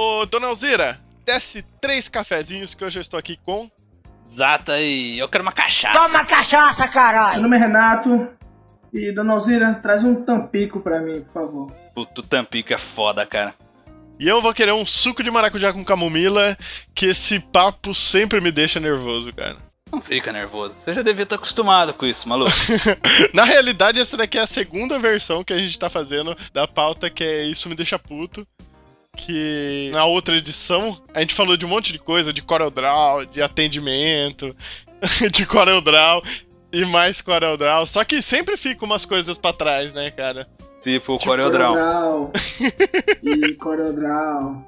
Ô, Dona Alzira, desce três cafezinhos que hoje eu estou aqui com. Exata e eu quero uma cachaça. Toma cachaça, Meu caralho! nome é Renato. E, Dona Alzira, traz um tampico pra mim, por favor. Puto Tampico é foda, cara. E eu vou querer um suco de maracujá com camomila, que esse papo sempre me deixa nervoso, cara. Não fica nervoso. Você já devia estar acostumado com isso, maluco. Na realidade, essa daqui é a segunda versão que a gente tá fazendo da pauta, que é Isso Me Deixa Puto. Que na outra edição a gente falou de um monte de coisa, de CorelDRAW, de atendimento, de CorelDRAW e mais CorelDRAW. Só que sempre fica umas coisas pra trás, né, cara? tipo o CorelDRAW. Coreodral. e Coreodral.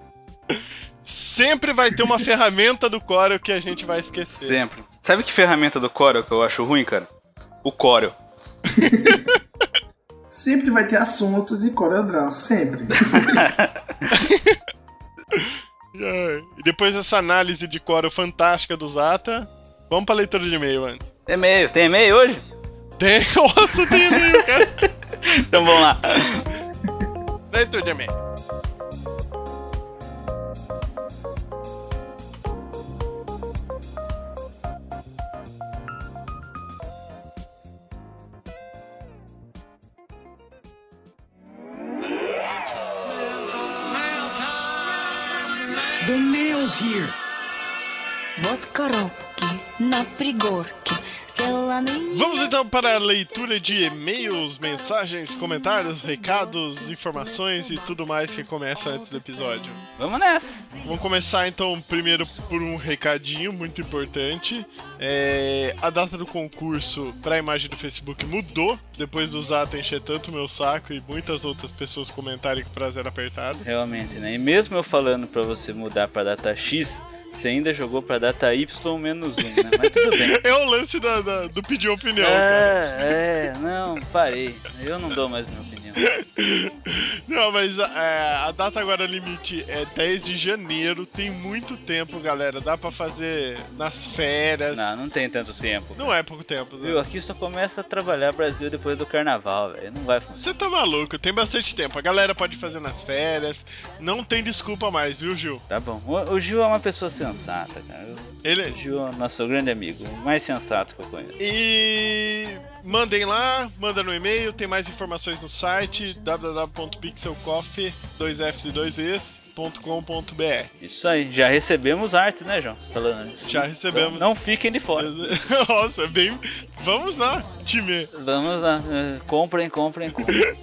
Sempre vai ter uma ferramenta do Corel que a gente vai esquecer. Sempre. Sabe que ferramenta do Corel que eu acho ruim, cara? O Corel. Sempre vai ter assunto de Coreodral, sempre. Ai, E depois dessa análise de Corel fantástica do Zata, vamos pra leitura de e-mail antes. E-mail. Tem e-mail hoje? Tem, nossa, tem e-mail, cara. Então vamos lá. Leitura de e-mail. Вот коробки на пригорке Vamos então para a leitura de e-mails, mensagens, comentários, recados, informações e tudo mais que começa antes do episódio. Vamos nessa. Vamos começar então primeiro por um recadinho muito importante. É, a data do concurso para a imagem do Facebook mudou depois do Zata encher tanto meu saco e muitas outras pessoas comentarem que o prazer era apertado. Realmente, né? E mesmo eu falando pra você mudar pra data X, você ainda jogou pra data Y menos 1, né? Mas tudo bem. É o lance da- da- do pedir opinião, cara. É, é, não, parei. Eu não dou mais minha opinião. Não, mas é, a data agora limite é 10 de janeiro, tem muito tempo, galera. Dá pra fazer nas férias. Não, não tem tanto tempo. Não é pouco tempo. né? Viu, aqui só começa a trabalhar Brasil depois do carnaval, velho. Não vai funcionar. Você tá maluco, tem bastante tempo. A galera pode fazer nas férias. Não tem desculpa mais, viu, Gil? Tá bom. O, o Gil é uma pessoa sensata, cara. O Ele. Gil é nosso grande amigo, o mais sensato que eu conheço. E mandem lá, manda no e-mail, tem mais informações no site www.pixelcoffee 2Fs e 2Es.com.br. Isso aí, já recebemos artes, né, João? Falando isso. Já recebemos. Então, não fiquem de fora. Nossa, bem. Vamos lá, time. Vamos lá, eh, comprem, comprem, comprem.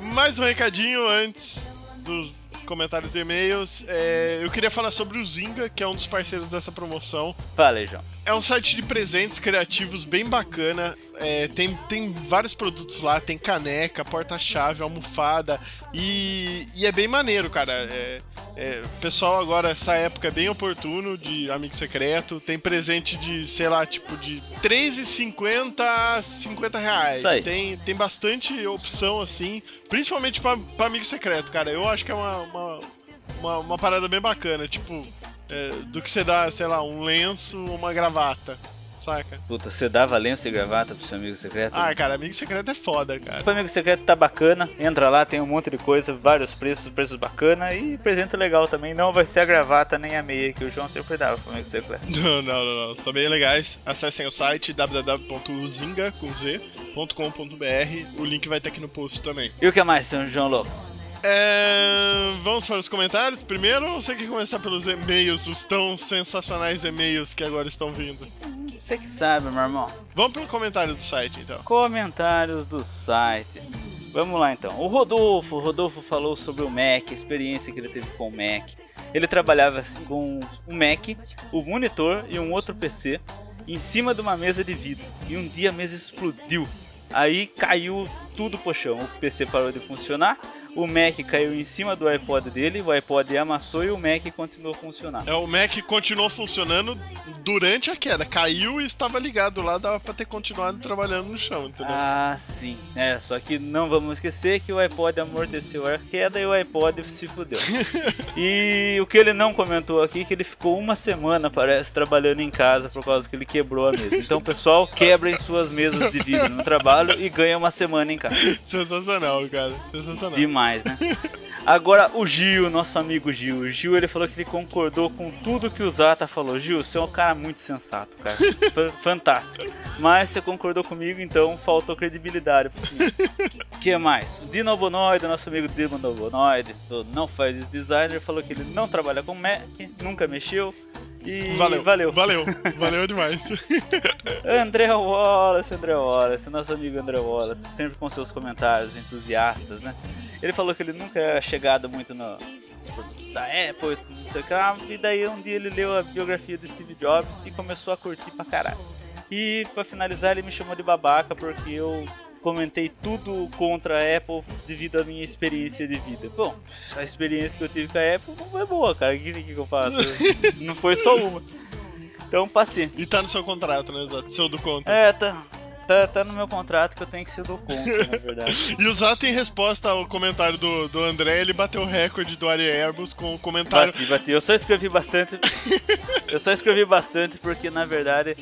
Mais um recadinho antes dos comentários e e-mails. É, eu queria falar sobre o Zinga, que é um dos parceiros dessa promoção. Aí, João. É um site de presentes criativos bem bacana. É, tem, tem vários produtos lá, tem caneca, porta-chave, almofada. E, e é bem maneiro, cara. É, é, o pessoal agora, essa época é bem oportuno de amigo secreto. Tem presente de, sei lá, tipo de 3,50 a 50 reais. Isso aí. Tem, tem bastante opção, assim. Principalmente pra, pra amigo secreto, cara. Eu acho que é uma, uma, uma, uma parada bem bacana. Tipo, é, do que você dá, sei lá, um lenço ou uma gravata, saca? Puta, você dava lenço e gravata pro seu amigo secreto? Ah, cara, amigo secreto é foda, cara. O amigo secreto tá bacana, entra lá, tem um monte de coisa, vários preços, preços bacana e presente legal também. Não vai ser a gravata nem a meia que o João sempre dava pro amigo secreto. Não, não, não, não. São bem legais. Acessem o site www.uzinga.com.br. O link vai estar aqui no post também. E o que mais, seu João Louco? É, Vamos para os comentários primeiro ou você quer começar pelos e-mails, os tão sensacionais e-mails que agora estão vindo? Você que sabe, meu irmão. Vamos pelo comentário do site então. Comentários do site. Vamos lá então. O Rodolfo, o Rodolfo falou sobre o Mac, a experiência que ele teve com o Mac. Ele trabalhava assim, com um Mac, o monitor e um outro PC em cima de uma mesa de vidro. E um dia a mesa explodiu. Aí caiu tudo pro chão. O PC parou de funcionar, o Mac caiu em cima do iPod dele, o iPod amassou e o Mac continuou funcionando. É, o Mac continuou funcionando durante a queda. Caiu e estava ligado lá, dava pra ter continuado trabalhando no chão, entendeu? Ah, sim. É, só que não vamos esquecer que o iPod amorteceu a queda e o iPod se fudeu. e o que ele não comentou aqui é que ele ficou uma semana, parece, trabalhando em casa por causa que ele quebrou a mesa. Então, pessoal, quebrem suas mesas de vidro no trabalho e ganha uma semana em casa. Sensacional, cara. Sensacional. Demais, né? Agora o Gil, nosso amigo Gil. O Gil ele falou que ele concordou com tudo que o Zata falou. Gil, você é um cara muito sensato, cara. Fantástico. Mas você concordou comigo, então faltou credibilidade pro senhor. O que mais? O Dino Bonoide, nosso amigo Dino Bonoide, do Não Faz Designer, falou que ele não trabalha com Mac, nunca mexeu. E Valeu. valeu. Valeu. Valeu demais. André Wallace, André Wallace, nosso amigo André Wallace, sempre com seus comentários entusiastas, né? Ele falou que ele nunca é chegado muito no- nos produtos da Apple, não sei o que lá, e daí um dia ele leu a biografia do Steve Jobs e começou a curtir pra caralho. E pra finalizar, ele me chamou de babaca porque eu comentei tudo contra a Apple devido à minha experiência de vida. Bom, a experiência que eu tive com a Apple não foi boa, cara. O que, que eu faço? não foi só uma. Então, paciência. E tá no seu contrato, né, Exato? Seu do contra. É, tá, tá, tá no meu contrato que eu tenho que ser do contra, na verdade. E o Zato, em resposta ao comentário do, do André, ele bateu o recorde do Ari Airbus com o comentário. Bati, bati. Eu só escrevi bastante. Eu só escrevi bastante porque, na verdade,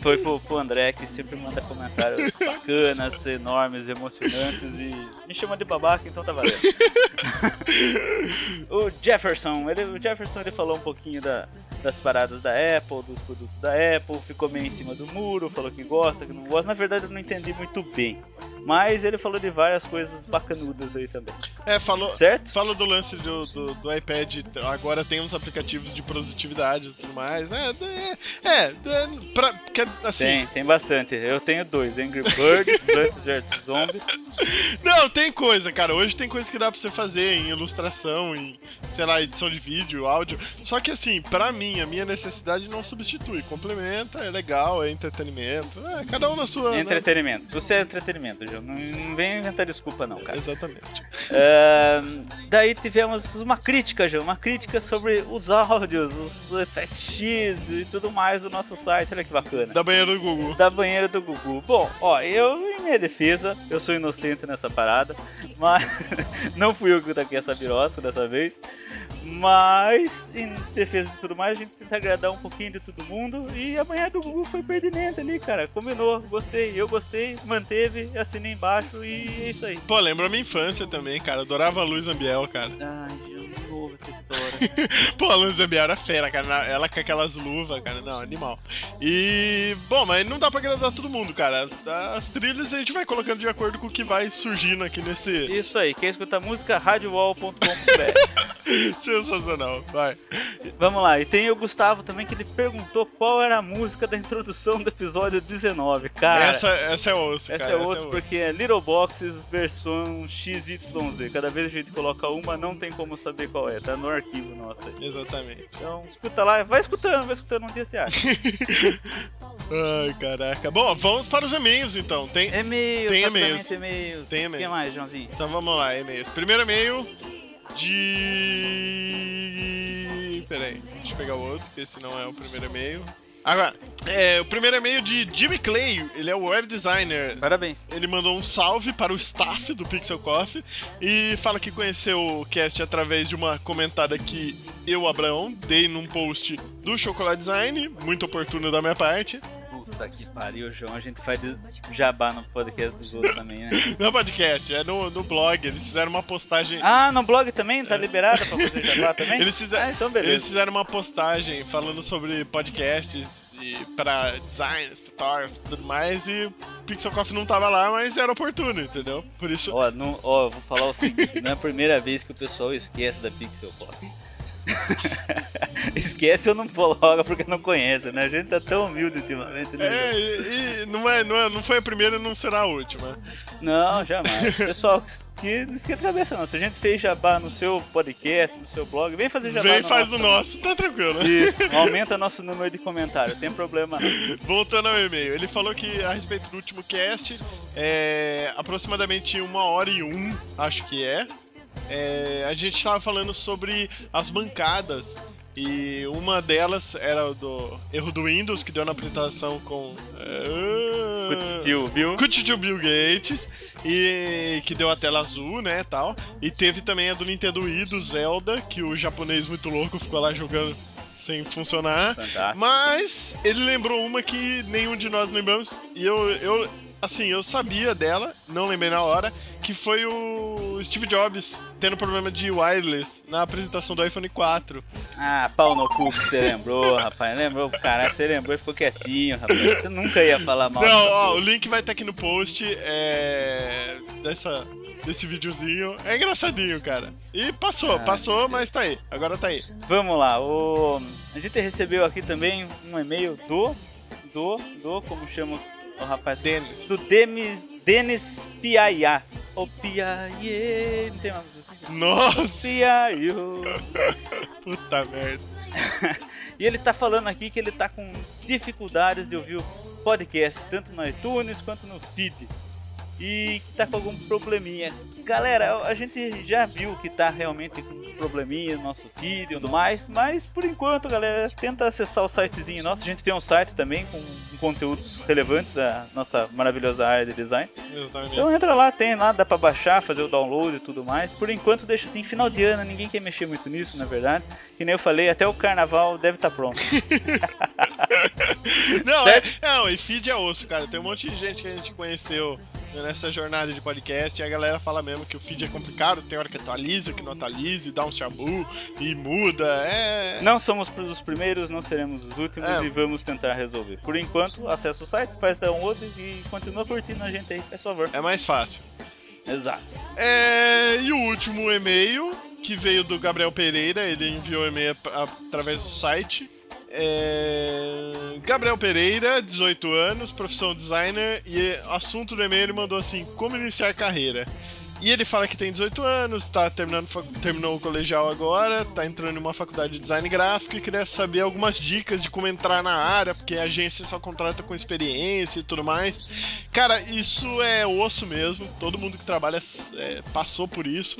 foi pro, pro André que sempre manda comentários bacanas, enormes, emocionantes e me chama de babaca, então tá valendo. o Jefferson, ele, o Jefferson ele falou um pouquinho da- das paradas da Apple, dos produtos da Apple, ficou meio em cima do muro, falou que gosta, que não gosta. Na verdade, eu não entendi muito bem. Mas ele falou de várias coisas bacanudas aí também. É, falou. Certo? Fala do lance do, do, do iPad, agora tem uns aplicativos de produtividade e tudo mais. É, é, é, é pra, assim, Tem, tem bastante. Eu tenho dois, Angry Birds, Plants vs Zombies. Não, tem coisa, cara. Hoje tem coisa que dá pra você fazer em ilustração, em, sei lá, edição de vídeo, áudio. Só que assim, pra mim, a minha necessidade não substitui. Complementa, é legal, é entretenimento. É, cada um na sua. né? Entretenimento. Você é entretenimento, Não, não vem inventar desculpa, não, cara. Exatamente. É, daí tivemos uma crítica, João. Uma crítica sobre os áudios, os effects X e tudo mais do nosso site. Olha que bacana. Da banheira do Google. da banheira do Gugu. Bom, ó, eu, em minha defesa, eu sou inocente nessa parada, mas não fui eu que taquei essa birosca dessa vez. Mas, em defesa de tudo mais, a gente tenta agradar um pouquinho de todo mundo. E a banheira do Gugu foi pertinente ali, cara. Combinou, gostei, eu gostei, manteve, assinei embaixo e é isso aí. Pô, lembra a minha infância também, cara. Adorava a Luz Ambiel, cara. Ai, de novo essa história. Pô, a Luz Ambiel era fera, cara. Ela com aquelas luvas, cara. Não, animal. E, bom, mas não dá pra agradar todo mundo, cara. As, as trilhas a gente vai colocando de acordo com o que vai surgindo aqui nesse. Isso aí, quer escutar música? radiowall.com.br Sensacional. Vai. Vamos lá, e tem o Gustavo também que ele perguntou qual era a música da introdução do episódio 19. Cara, essa, essa é osso, essa cara. é osso porque é Little Boxes versão XYZ. Cada vez a gente coloca uma, não tem como saber qual é, tá no arquivo nosso aí. Exatamente. Então, escuta lá, vai escutando, vai escutando, um dia você acha. Ai, caraca. Bom, vamos para os e-mails então. Tem... E-mails, Tem e-mails. e-mails. Tem O que e-mails. mais, Joãozinho? Então vamos lá, e-mails. Primeiro e-mail de. Peraí, deixa eu pegar o outro, porque esse não é o primeiro e-mail. Agora, é, o primeiro e-mail de Jimmy Clay, ele é o web designer. Parabéns. Ele mandou um salve para o staff do Pixel Coffee e fala que conheceu o cast através de uma comentada que eu, Abraão, dei num post do Chocolate Design, muito oportuno da minha parte. Puta que pariu, João. A gente faz jabá no podcast dos outros também, né? Não é podcast, é no, no blog. Eles fizeram uma postagem. Ah, no blog também? Tá liberado pra fazer jabá também? Eles fizeram, Ah, então beleza. eles fizeram uma postagem falando sobre podcasts e para designers, fotógrafos e tudo mais, e Pixel Coffee não tava lá, mas era oportuno, entendeu? Por isso. Ó, não, ó, eu vou falar o seguinte, não é a primeira vez que o pessoal esquece da Pixel Pop. esquece ou não coloca porque não conhece, né? A gente tá tão humilde ultimamente, né? É, e, e não, é, não, é, não foi a primeira e não será a última. Não, jamais. Pessoal, que não esquenta a cabeça não. Se a gente fez jabá no seu podcast, no seu blog, vem fazer jabá Vem no faz nosso o nosso, tá tranquilo. Isso, aumenta nosso número de comentários, não tem problema não. Voltando ao e-mail, ele falou que a respeito do último cast, é aproximadamente uma hora e um, acho que é. É, a gente tava falando sobre as bancadas. E uma delas era do erro do Windows, que deu na apresentação com. O tio Bill Gates. E que deu a tela azul, né, tal. E teve também a do Nintendo Wii, do Zelda, que o japonês muito louco ficou lá jogando sem funcionar. Fantástico. Mas ele lembrou uma que nenhum de nós lembramos. E eu, eu assim, eu sabia dela, não lembrei na hora, que foi o Steve Jobs tendo problema de wireless na apresentação do iPhone 4. Ah, pau no cu que você lembrou, rapaz. Lembrou, cara, você lembrou e ficou quietinho, rapaz. Você nunca ia falar mal. Não, ó, o link vai estar aqui no post é, dessa, desse videozinho. É engraçadinho, cara. E passou, Ah, passou, mas tá aí. Agora tá aí. Vamos lá, o... a gente recebeu aqui também um e-mail do. Do. Do. Como chama o rapaz? Denis. Do Denis, Denis Piaiá. O Piaiê. Não tem mais? Nossa, Piaiô. puta merda. E ele tá falando aqui que ele tá com dificuldades de ouvir o podcast, tanto no iTunes quanto no feed. E tá com algum probleminha. Galera, a gente já viu que tá realmente com probleminha no nosso feed e tudo mais, mas por enquanto, galera, tenta acessar o sitezinho nosso. A gente tem um site também com, conteúdos relevantes da nossa maravilhosa área de design. Exatamente. Então entra lá, tem lá, dá pra baixar, fazer o download e tudo mais. Por enquanto deixa assim, final de ano, ninguém quer mexer muito nisso, na verdade. Que nem eu falei, até o carnaval deve estar pronto. Não, é, Certo? é, não, e feed é osso, cara. Tem um monte de gente que a gente conheceu nessa jornada de podcast e a galera fala mesmo que o feed é complicado, tem hora que atualiza, que não atualiza, e dá um chabu e muda. É. Não somos os primeiros, não seremos os últimos É. e vamos tentar resolver. Por enquanto, acessa o site, faz download e continua curtindo a gente aí, por favor. É mais fácil. Exato. É, e o último e-mail, que veio do Gabriel Pereira, ele enviou e-mail através do site. É, Gabriel Pereira, 18 anos, profissão designer, e assunto do e-mail ele mandou assim: como iniciar carreira. E ele fala que tem 18 anos, tá terminando, terminou o colegial agora, tá entrando em uma faculdade de design gráfico e queria saber algumas dicas de como entrar na área, porque a agência só contrata com experiência e tudo mais. Cara, isso é osso mesmo, todo mundo que trabalha é, passou por isso.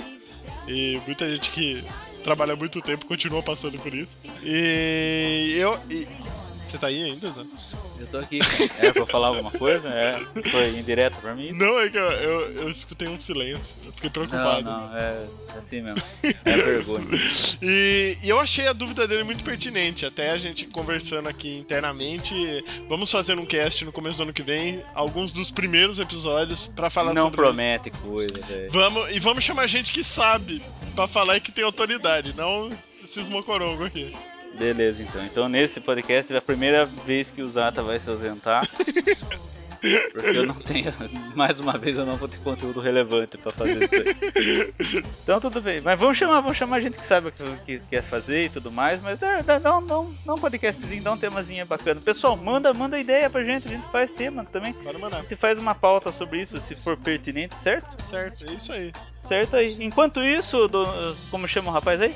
E muita gente que trabalha muito tempo continua passando por isso. E eu. e- Você tá aí ainda, Zé? Eu tô aqui. Era pra falar alguma coisa? É, foi indireto pra mim? Não, é que eu, eu, eu escutei um silêncio. Eu fiquei Não, preocupado. não, é assim mesmo. É vergonha. E, e eu achei a dúvida dele muito pertinente. Até a gente conversando aqui internamente. Vamos fazer um cast no começo do ano que vem. Alguns dos primeiros episódios pra falar Não sobre promete coisa, velho. isso. Vamos, e vamos chamar gente que sabe pra falar e que tem autoridade, não esses mocorongos aqui. Beleza, então. Então nesse podcast é a primeira vez que o Zata vai se ausentar. Porque eu não tenho. Mais uma vez eu não vou ter conteúdo relevante pra fazer isso aí. Então tudo bem. Mas vamos chamar, vamos chamar gente que sabe o que, que quer fazer e tudo mais. Mas dá, dá, dá, um- dá, um, dá um podcastzinho, dá um temazinho bacana. Pessoal, manda, manda ideia pra gente. A gente faz tema também. Pode mandar. Gente faz uma pauta sobre isso, se for pertinente, certo? Certo, é isso aí. Certo aí. Enquanto isso, do- como chama o rapaz aí?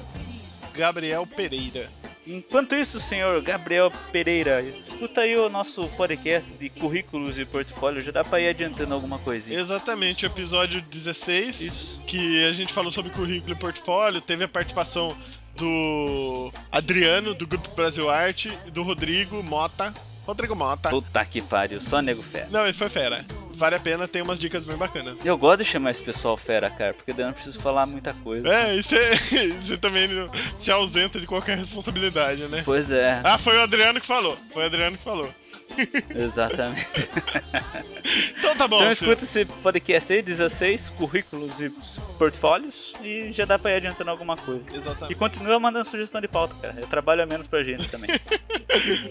Gabriel Pereira. Enquanto isso, senhor Gabriel Pereira, escuta aí o nosso podcast de currículos e portfólio, já dá pra ir adiantando alguma coisinha. Exatamente, o episódio 16, Isso. que a gente falou sobre currículo e portfólio, teve a participação do Adriano, do Grupo Brasil Arte, e do Rodrigo Mota. Rodrigo Mota. Puta que pariu, só nego fera. Não, ele foi fera. Vale a pena, tem umas dicas bem bacanas. Eu gosto de chamar esse pessoal fera, cara, porque daí eu não preciso falar muita coisa. É, e você você também não- se ausenta de qualquer responsabilidade, né? Pois é, Ah, foi o Adriano que falou. Foi o Adriano que falou. exatamente. Então tá bom. Então filho. escuta esse podcast aí, 16, currículos e portfólios, e já dá pra ir adiantando alguma coisa. E Exatamente. continua mandando sugestão de pauta, cara. Eu trabalho a menos pra gente também.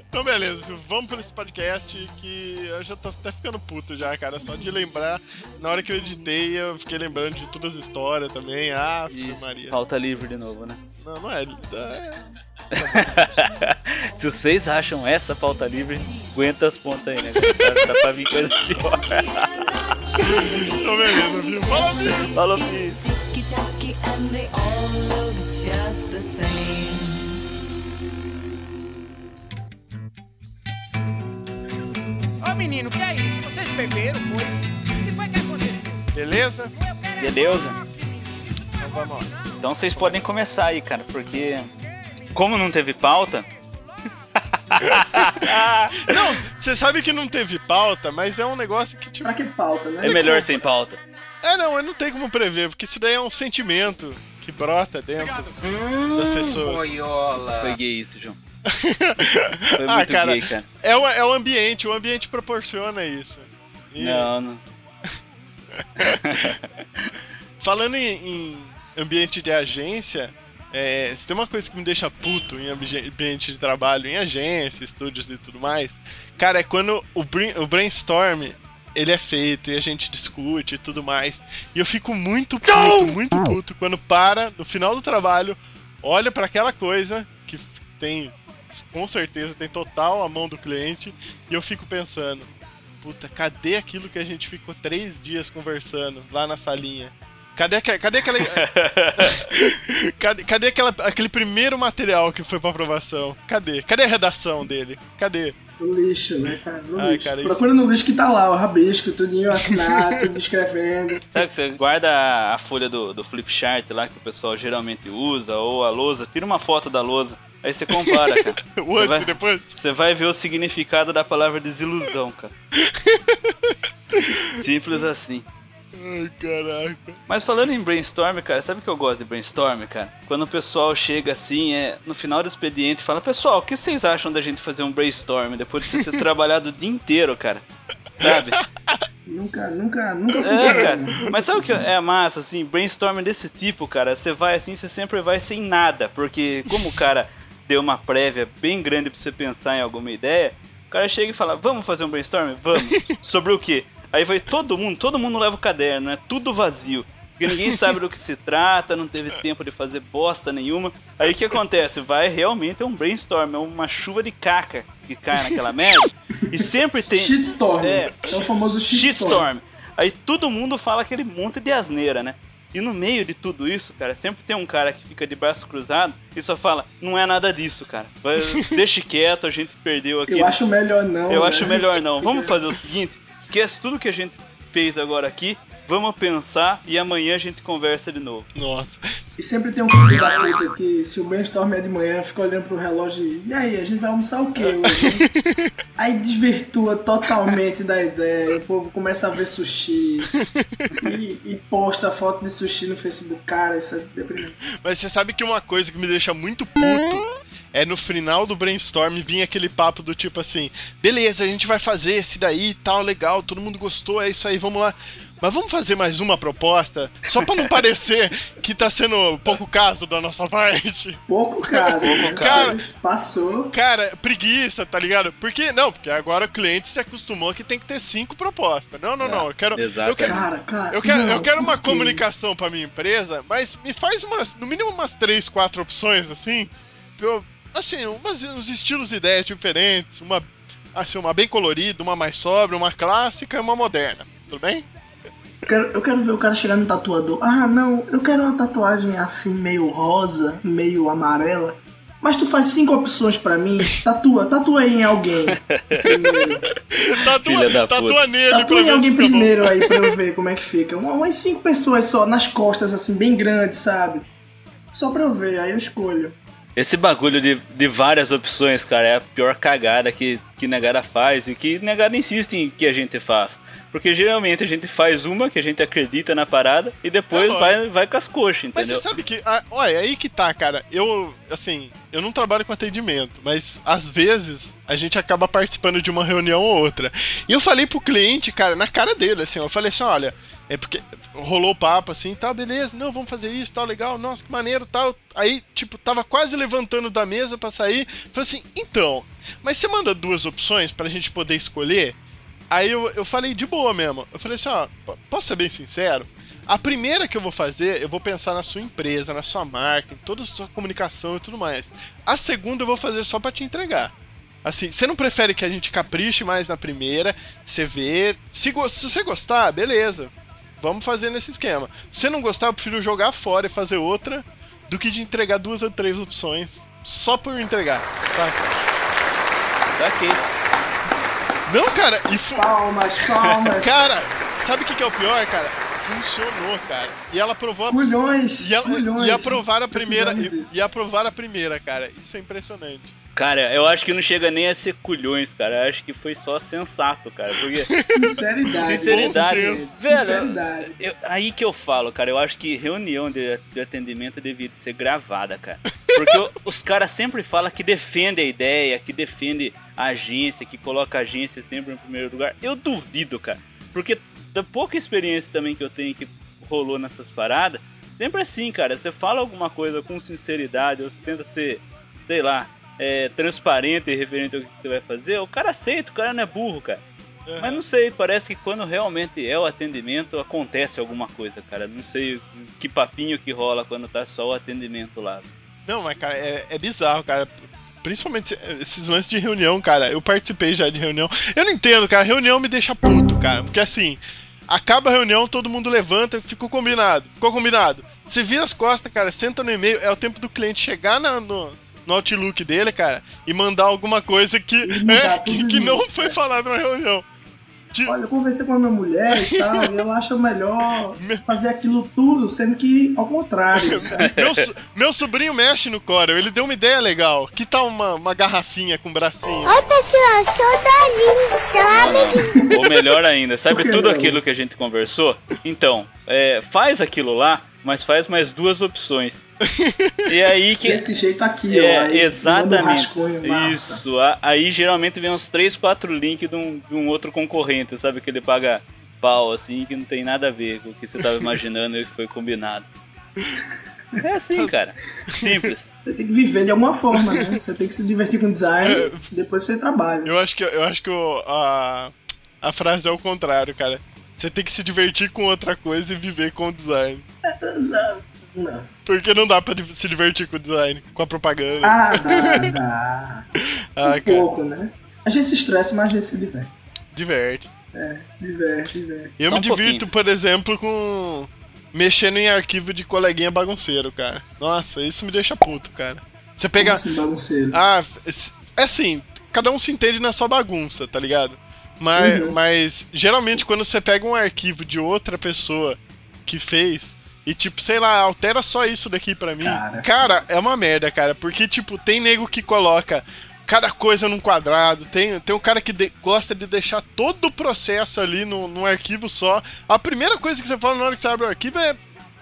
Então beleza, filho. vamos pra esse podcast que eu já tô até ficando puto já, cara. Só de lembrar, na hora que eu editei, eu fiquei lembrando de todas as histórias também. Ah, Maria. Pauta livre de novo, né? Não, não é. é- Se vocês acham essa pauta livre, aguenta as pontas aí, né? Tá, tá pra vir coisa pior. Então beleza, viu? Fala, just the same. Ô menino, que é isso? Vocês beberam, foi? O que foi que aconteceu? Beleza? É Beleza. é Então vamos lá. Então vocês podem começar aí, cara, porque como não teve pauta, Não, você sabe que não teve pauta, mas é um negócio que, tipo. Pra que pauta, né? é melhor sem pauta. É, não, eu não tenho como prever, porque isso daí é um sentimento que brota dentro das pessoas. Foi gay isso, João. Foi Ah, muito cara. gay, cara. É o, é o ambiente, o ambiente proporciona isso. E- Não, não. Falando em, em ambiente de agência, é, se tem uma coisa que me deixa puto em ambi- ambiente de trabalho, em agência, estúdios e tudo mais, cara, é quando o, o brainstorm ele é feito e a gente discute e tudo mais. E eu fico muito puto, muito puto quando para no final do trabalho, olha pra aquela coisa que tem, com certeza, tem total a mão do cliente, e eu fico pensando. Puta, cadê aquilo que a gente ficou três dias conversando lá na salinha? Cadê, cadê aquele. cadê cadê aquela, aquele primeiro material que foi pra aprovação? Cadê? Cadê a redação dele? Cadê? O lixo, né, cara? No Ai, lixo. cara, isso- Procura no lixo que tá lá, o rabisco, tudinho assinado, tudo escrevendo. Sabe que você guarda a- folha do, do flip chart lá que o pessoal geralmente usa, ou a lousa, tira uma foto da lousa, aí você compara, cara. O antes vai- e depois? Você vai ver o significado da palavra desilusão, cara. Simples assim. Ai, caraca. Mas falando em brainstorm, cara, sabe o que eu gosto de brainstorm, cara? Quando o pessoal chega assim, é no final do expediente, e fala: Pessoal, o que vocês acham da gente fazer um brainstorm depois de você ter trabalhado o dia inteiro, cara? Sabe? Nunca, nunca, nunca É, funcionou. cara. Mas sabe o que é massa, assim? Brainstorm desse tipo, cara, você vai assim, você sempre vai sem nada. Porque como o cara deu uma prévia bem grande pra você pensar em alguma ideia, o cara chega e fala, vamos fazer um brainstorm? Vamos. Sobre o quê? Aí vai todo mundo, todo mundo leva o caderno, é tudo vazio. Porque ninguém sabe do que se trata, não teve tempo de fazer bosta nenhuma. Aí o que acontece? Vai realmente é um brainstorm, é uma chuva de caca que cai naquela merda. E sempre tem. Shitstorm. É. É, o famoso shitstorm. Shitstorm. Aí todo mundo fala aquele monte de asneira, né? E no meio de tudo isso, cara, sempre tem um cara que fica de braço cruzado e só fala, não é nada disso, cara. Deixa quieto, a gente perdeu aqui. Eu acho melhor não. Eu né? acho melhor não. Vamos fazer o seguinte, esquece tudo que a gente fez agora aqui, vamos pensar e amanhã a gente conversa de novo. Nossa. E sempre tem um filho da puta que, se o brainstorm é de manhã, fica olhando pro relógio e. E aí, a gente vai almoçar o quê hoje? aí desvirtua totalmente da ideia. O povo começa a ver sushi. E, e posta foto de sushi no Facebook. Cara, isso é deprimente. Mas você sabe que uma coisa que me deixa muito puto é no final do brainstorm vir aquele papo do tipo assim: beleza, a gente vai fazer esse daí e tal, legal, todo mundo gostou, é isso aí, vamos lá. Mas vamos fazer mais uma proposta? Só pra não parecer que tá sendo pouco caso da nossa parte. Pouco caso. né? caso. Mas Passou. Cara, preguiça, tá ligado? Porque, não, porque agora o cliente se acostumou que tem que ter cinco propostas. Não, não, não, eu quero. exato. Eu quero, Cara, cara. eu quero, não, eu quero uma comunicação pra minha empresa, mas me faz umas, no mínimo umas três, quatro opções, assim. pra Eu, assim, umas, uns estilos e ideias diferentes, uma, assim, uma bem colorida, uma mais sóbria, uma clássica e uma moderna. Tudo bem? Eu quero, eu quero ver o cara chegar no tatuador. Ah, não, eu quero uma tatuagem assim, meio rosa, meio amarela. Mas tu faz cinco opções pra mim. Tatua, tatua aí em alguém. Primeiro. Tatua, Filha da tatua nele pra Tatua em alguém fica bom. primeiro aí pra eu ver como é que fica. Uma- Umas cinco pessoas só, nas costas, assim, bem grandes, sabe? Só pra eu ver, aí eu escolho. Esse bagulho de, de várias opções, cara, é a pior cagada que, que negada faz e que negada insiste em que a gente faz. Porque geralmente a gente faz uma que a gente acredita na parada e depois É vai, vai com as coxas, Mas entendeu? você sabe que. ah, olha, aí que tá, cara. Eu, assim, eu não trabalho com atendimento, mas às vezes a gente acaba participando de uma reunião ou outra. E eu falei pro cliente, cara, na cara dele, assim, eu falei assim, olha, é porque rolou o papo assim, tá, beleza, não, vamos fazer isso, tal, legal, nossa, que maneiro, tal. Aí, tipo, tava quase levantando da mesa pra sair. Falei assim, então, mas você manda duas opções pra gente poder escolher? Aí eu, eu falei de boa mesmo. Eu falei assim, ó, posso ser bem sincero? A primeira que eu vou fazer, eu vou pensar na sua empresa, na sua marca, em toda a sua comunicação e tudo mais. A segunda eu vou fazer só pra te entregar. Assim, você não prefere que a gente capriche mais na primeira, você vê. Se, se você gostar, beleza. Vamos fazer nesse esquema. Se não gostar, eu prefiro jogar fora e fazer outra do que de entregar duas ou três opções só por entregar. Tá? Saquei. Não, cara, e fu- Palmas, palmas. Cara, sabe o que, que é o pior, cara? Funcionou, cara. E ela aprovou a Culhões, E, a, culhões. e aprovar a primeira. E, e aprovar a primeira, cara. Isso é impressionante. Cara, eu acho que não chega nem a ser culhões, cara. Eu acho que foi só sensato, cara. Porque Sinceridade. Sinceridade. Velho, Sinceridade. eu- aí que eu falo, cara. Eu acho que reunião de, de atendimento devia ser gravada, cara. Porque o- os caras sempre falam que defende a ideia, que defende a agência, que coloca a agência sempre em primeiro lugar. Eu duvido, cara. Porque da pouca experiência também que eu tenho que rolou nessas paradas, sempre assim, cara. Você fala alguma coisa com sinceridade, ou você tenta ser, sei lá, é, transparente e referente ao que você vai fazer, o cara aceita, o cara não é burro, cara. Mas não sei, parece que quando realmente é o atendimento, acontece alguma coisa, cara. Não sei que papinho que rola quando tá só o atendimento lá. Não, mas, cara, é, é bizarro, cara. Principalmente esses lances de reunião, cara. Eu participei já de reunião. Eu não entendo, cara. Reunião me deixa puto, cara. Porque assim, acaba a reunião, todo mundo levanta, ficou combinado. Ficou combinado. Você vira as costas, cara, senta no e-mail. É o tempo do cliente chegar na- no, no Outlook dele, cara, e mandar alguma coisa que, é, que, que não foi falado na reunião. Tipo, Olha, eu conversei com a minha mulher e tal, e ela acha melhor fazer aquilo tudo, sendo que ao contrário. Meu, so- meu sobrinho mexe no Corel, ele deu uma ideia legal. Que tal uma, uma garrafinha com bracinho? Oi, pessoal, sou amiguinho. Ou melhor ainda, sabe tudo aquilo que a gente conversou? Então, é, faz aquilo lá, mas faz mais duas opções. E aí que. Desse jeito aqui, ó. É, aí, um exatamente. rascunho massa. Isso. Aí geralmente vem uns 3, 4 links de um, de um outro concorrente, sabe? Que ele paga pau, assim, que não tem nada a ver com o que você tava imaginando e o que foi combinado. É assim, cara. Simples. Você tem que viver de alguma forma, né? Você tem que se divertir com design, depois você trabalha. Eu acho que, eu acho que o- a, a frase é o contrário, cara. Você tem que se divertir com outra coisa e viver com o design. Não. Porque não dá pra se divertir com o design, com a propaganda. Ah, dá, dá. Ah, Um cara, pouco, né? A gente se estressa, mas a gente se diverte. diverte. É, diverte, diverte. Eu Só me um divirto, pouquinho. por exemplo, com. Mexendo em arquivo de coleguinha bagunceiro, cara. Nossa, isso me deixa puto, cara. Você pega. Como assim, bagunceiro? Ah, é assim, cada um se entende na sua bagunça, tá ligado? Mas, Uhum. mas geralmente quando você pega um arquivo de outra pessoa que fez e tipo, sei lá, altera só isso daqui pra mim. Cara. Cara, é uma merda, cara, porque tipo, tem nego que coloca cada coisa num quadrado, tem, tem um cara que de- gosta de deixar todo o processo ali no, num arquivo só. A primeira coisa que você fala na hora que você abre o arquivo é,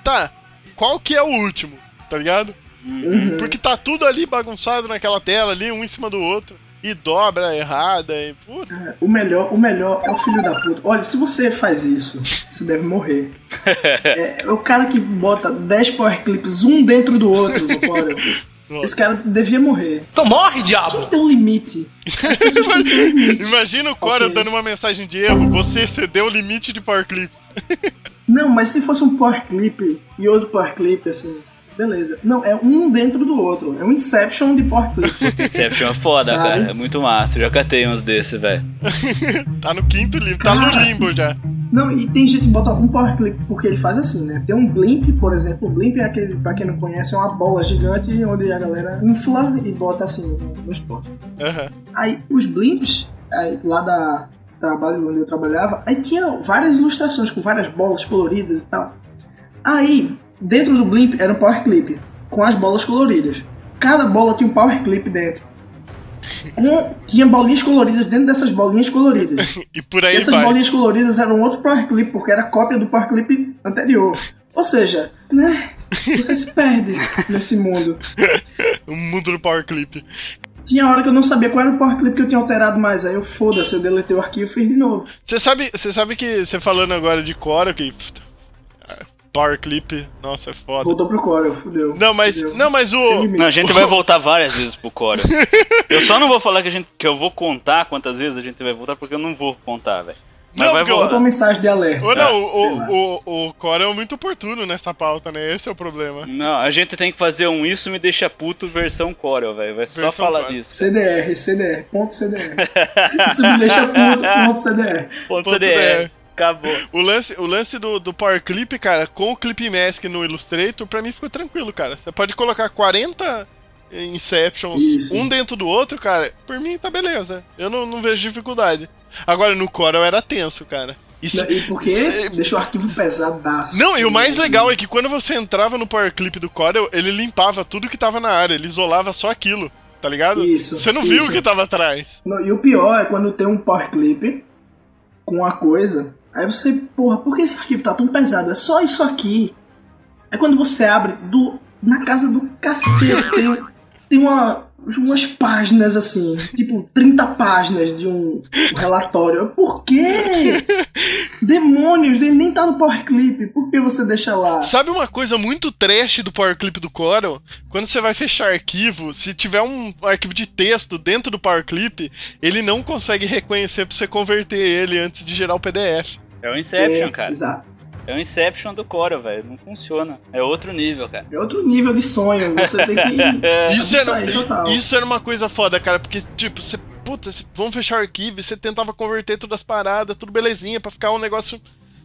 tá, qual que é o último, tá ligado? Uhum. Porque tá tudo ali bagunçado naquela tela ali, um em cima do outro. E dobra errada, e puta. O melhor, o melhor é o filho da puta. Olha, se você faz isso, você deve morrer. É, é o cara que bota 10 power clips um dentro do outro Corel. Esse cara devia morrer. Então morre, Tinha diabo! que ter um limite. As pessoas têm que ter um limite. Imagina o Corel Ok. dando uma mensagem de erro, você excedeu o limite de power clip. Não, mas se fosse um power clip e outro power clip, assim, beleza. Não, é um dentro do outro. É um Inception de power clip. Inception é foda, Sabe? cara. É muito massa. Eu já catei uns desses, velho. Tá no quinto limbo, tá no limbo já. Não, e tem gente que bota um power clip porque ele faz assim, né? Tem um blimp, por exemplo. O blimp é aquele, pra quem não conhece, é uma bola gigante onde a galera infla e bota assim no, no esporte. Aham. Aí os blimps, aí, lá da trabalho onde eu trabalhava, aí tinha várias ilustrações com várias bolas coloridas e tal. Aí, dentro do blimp era um power clip com as bolas coloridas. Cada bola tinha um power clip dentro. Com, tinha bolinhas coloridas dentro dessas bolinhas coloridas. E por E aí essas vai. bolinhas coloridas eram outro power clip, porque era cópia do power clip anterior. Ou seja, né? Você se perde nesse mundo. O mundo do power clip. Tinha hora que eu não sabia qual era o power clip que eu tinha alterado mais. Aí eu foda-se, eu deletei o arquivo e fiz de novo. Você sabe, você sabe que você falando agora de Corel, que. Ah, Power clip, nossa, é foda. Voltou pro Corel, fudeu. Não, mas. fudeu. Não, mas o. Não, a gente vai voltar várias vezes pro Corel. Eu só não vou falar que, a gente, que eu vou contar quantas vezes a gente vai voltar, porque eu não vou contar, velho. Mas Não, vai eu- voltar. uma mensagem de alerta. Ou não, sei o, o, o, o Corel é muito oportuno nessa pauta, né? Esse é o problema. Não, a gente tem que fazer um Isso Me Deixa Puto versão Corel, velho. Vai só falar Corel. disso. CDR, CDR, ponto CDR. Isso me deixa puto, ponto CDR. Ponto Ponto CDR. DR. Acabou. O lance, o lance do, do Power Clip, cara, com o Clip Mask no Illustrator, pra mim ficou tranquilo, cara. Você pode colocar 40 Inceptions, Isso. um dentro do outro, cara. Por mim tá beleza. Eu não, não vejo dificuldade. Agora, no Corel era tenso, cara. E se- E por quê? se- Deixa o arquivo pesadaço. Não, e o mais legal é que quando você entrava no Power Clip do Corel, ele limpava tudo que tava na área, ele isolava só aquilo, tá ligado? Isso, Você não viu isso. o que tava atrás. Não, e o pior é quando tem um power clip com a coisa, aí você, porra, por que esse arquivo tá tão pesado? É só isso aqui. É quando você abre do na casa do cacete, tem, tem uma, umas páginas assim, tipo 30 páginas de um, relatório. Por quê? Demônios, ele nem tá no Power Clip. Por que você deixa lá? Sabe uma coisa muito trash do Power Clip do Corel? Quando você vai fechar arquivo, se tiver um arquivo de texto dentro do Power Clip, ele não consegue reconhecer pra você converter ele antes de gerar o PDF. É o Inception, É, cara. Exato. É o Inception do Corel, velho. Não funciona. É outro nível, cara. É outro nível de sonho. Você tem que. Isso era, total. isso era uma coisa foda, cara, porque, tipo, você. Puta, você- vamos fechar o arquivo e você tentava converter todas as paradas, tudo belezinha, pra ficar um negócio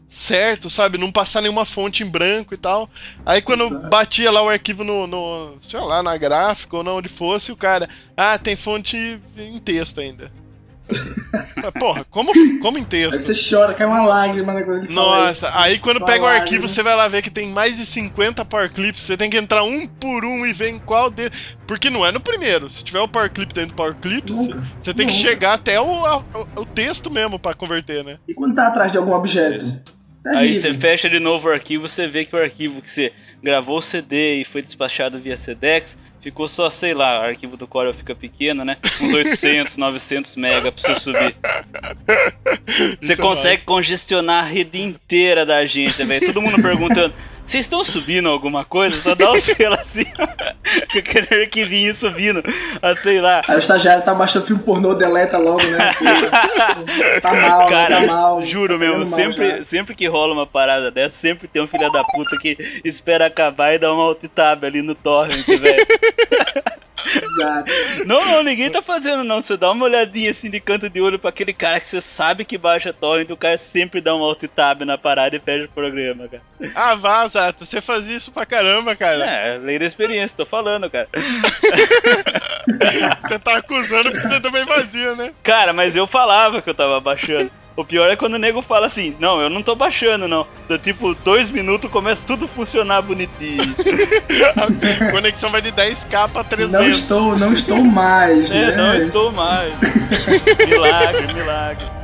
certo, sabe? Não passar nenhuma fonte em branco e tal. Aí quando Exato. batia lá o arquivo no, no, sei lá, na gráfica ou na onde fosse, o cara, ah, tem fonte em texto ainda. Mas, Porra, como, como em Aí texto? você chora, cai uma lágrima né, quando ele fala isso, Nossa, aí quando pega o lágrima. arquivo, você vai lá ver que tem mais de 50 power clips, você tem que entrar um por um e ver em qual deles. Porque não é no primeiro. Se tiver o power clip dentro do power clips, você tem que chegar até o, a- o, texto mesmo pra converter, né? E quando tá atrás de algum objeto? Aí Terrível. você fecha de novo o arquivo, você vê que o arquivo que você gravou o CD e foi despachado via Sedex, ficou só, sei lá, o arquivo do Corel fica pequeno, né? Uns 800, 900 mega pra você subir. Você consegue congestionar a rede inteira da agência, velho. Todo mundo perguntando, vocês estão subindo alguma coisa? Só dá o selo assim, com aquele arquivinho subindo, a sei lá. Aí o estagiário tá baixando filme pornô, deleta logo, né? Tá mal, Cara, né? tá mal. juro tá mesmo, sempre, já. sempre que rola uma parada dessa, sempre tem um filho da puta que espera acabar e dá uma alt tab ali no torrent, velho. Exato. não, não, ninguém tá fazendo não. Você dá uma olhadinha assim de canto de olho pra aquele cara que você sabe que baixa torrent, o cara sempre dá um alt tab na parada e fecha o programa, cara. Ah, vá, Zato, você fazia isso pra caramba, cara. É, lei da experiência, tô falando, cara. Você tá acusando que você também fazia, né? Cara, mas eu falava que eu tava baixando. O pior é quando o nego fala assim, não, eu não tô baixando, não. Então, tipo, dois minutos começa tudo a funcionar bonitinho. A conexão vai de 10k pra 300. Não estou, não estou mais, É, né? não estou mais. milagre, milagre.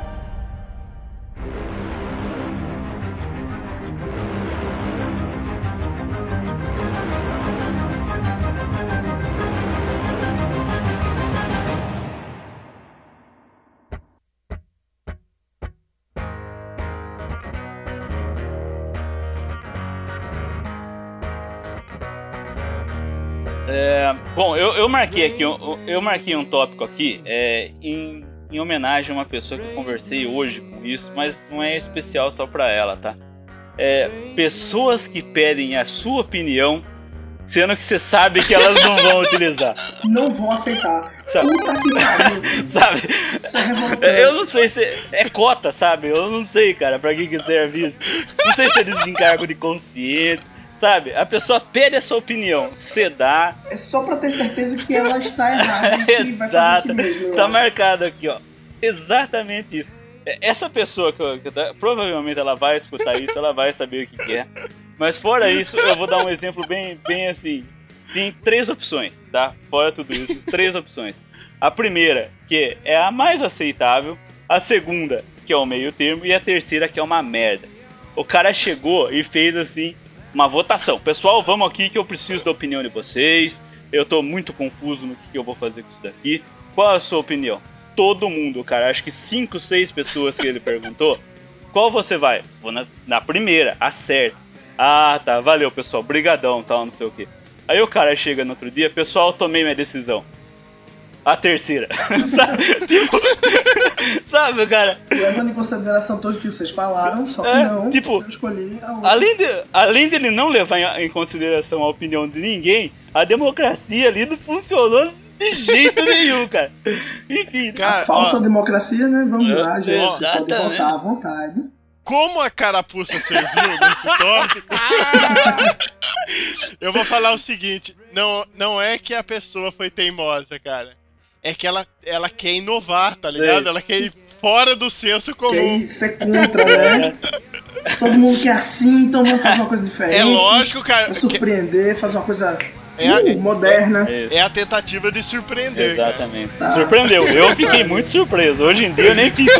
É, bom, eu, eu marquei aqui, eu, eu marquei um tópico aqui é, em, em homenagem a uma pessoa que eu conversei hoje com isso, mas não é especial só pra ela, tá? É, pessoas que pedem a sua opinião, sendo que você sabe que elas não vão utilizar, Não vão aceitar. Sabe? Puta que pariu. sabe? Isso é revoltante. Eu não sei se é cota, sabe? Eu não sei, cara, pra que que serve isso. Não sei se é desencargo de consciência, sabe? A pessoa pede a sua opinião, você dá, É só pra ter certeza que ela está errada Exato. mesmo. Tá acho. marcado aqui, ó. Exatamente isso. É, Essa pessoa que, eu- que eu tá- provavelmente ela vai escutar isso, ela vai saber o que, que é. Mas fora isso, eu vou dar um exemplo bem, bem assim. Tem três opções, tá? Fora tudo isso, três opções. A primeira, que é a mais aceitável. A segunda, que é o meio termo. E a terceira, que é uma merda. O cara chegou e fez assim uma votação. Pessoal, vamos aqui que eu preciso da opinião de vocês. Eu tô muito confuso no que, eu vou fazer com isso daqui. Qual a sua opinião? Todo mundo, cara. Acho que cinco, seis pessoas que ele perguntou. Qual você vai? Vou na, na primeira, acerta. Ah, tá, valeu, pessoal. Brigadão, tal, não sei o que. Aí o cara chega no outro dia, pessoal, tomei minha decisão. A terceira. sabe? Tipo, sabe, cara? Levando em consideração tudo que vocês falaram, só que É, não, tipo, eu escolhi a outra. Além, de, além dele não levar em, em consideração a opinião de ninguém, a democracia ali não funcionou de jeito nenhum, cara. Enfim, Cara, a falsa ó, democracia, né? Vamos É, lá, gente. Você pode votar à vontade. como a carapuça serviu nesse tópico. Eu vou falar o seguinte: não, não é que a pessoa foi teimosa, cara. É que ela, ela quer inovar, tá ligado? Sei. Ela quer ir fora do senso Que comum. aí ser contra, né? Todo mundo quer assim, então vamos fazer uma coisa diferente. É lógico, cara. Vai que- surpreender, fazer uma coisa É a- uh, moderna. É, É a tentativa de surpreender. exatamente. Surpreendeu. Eu fiquei muito surpreso. Hoje em dia eu nem fico.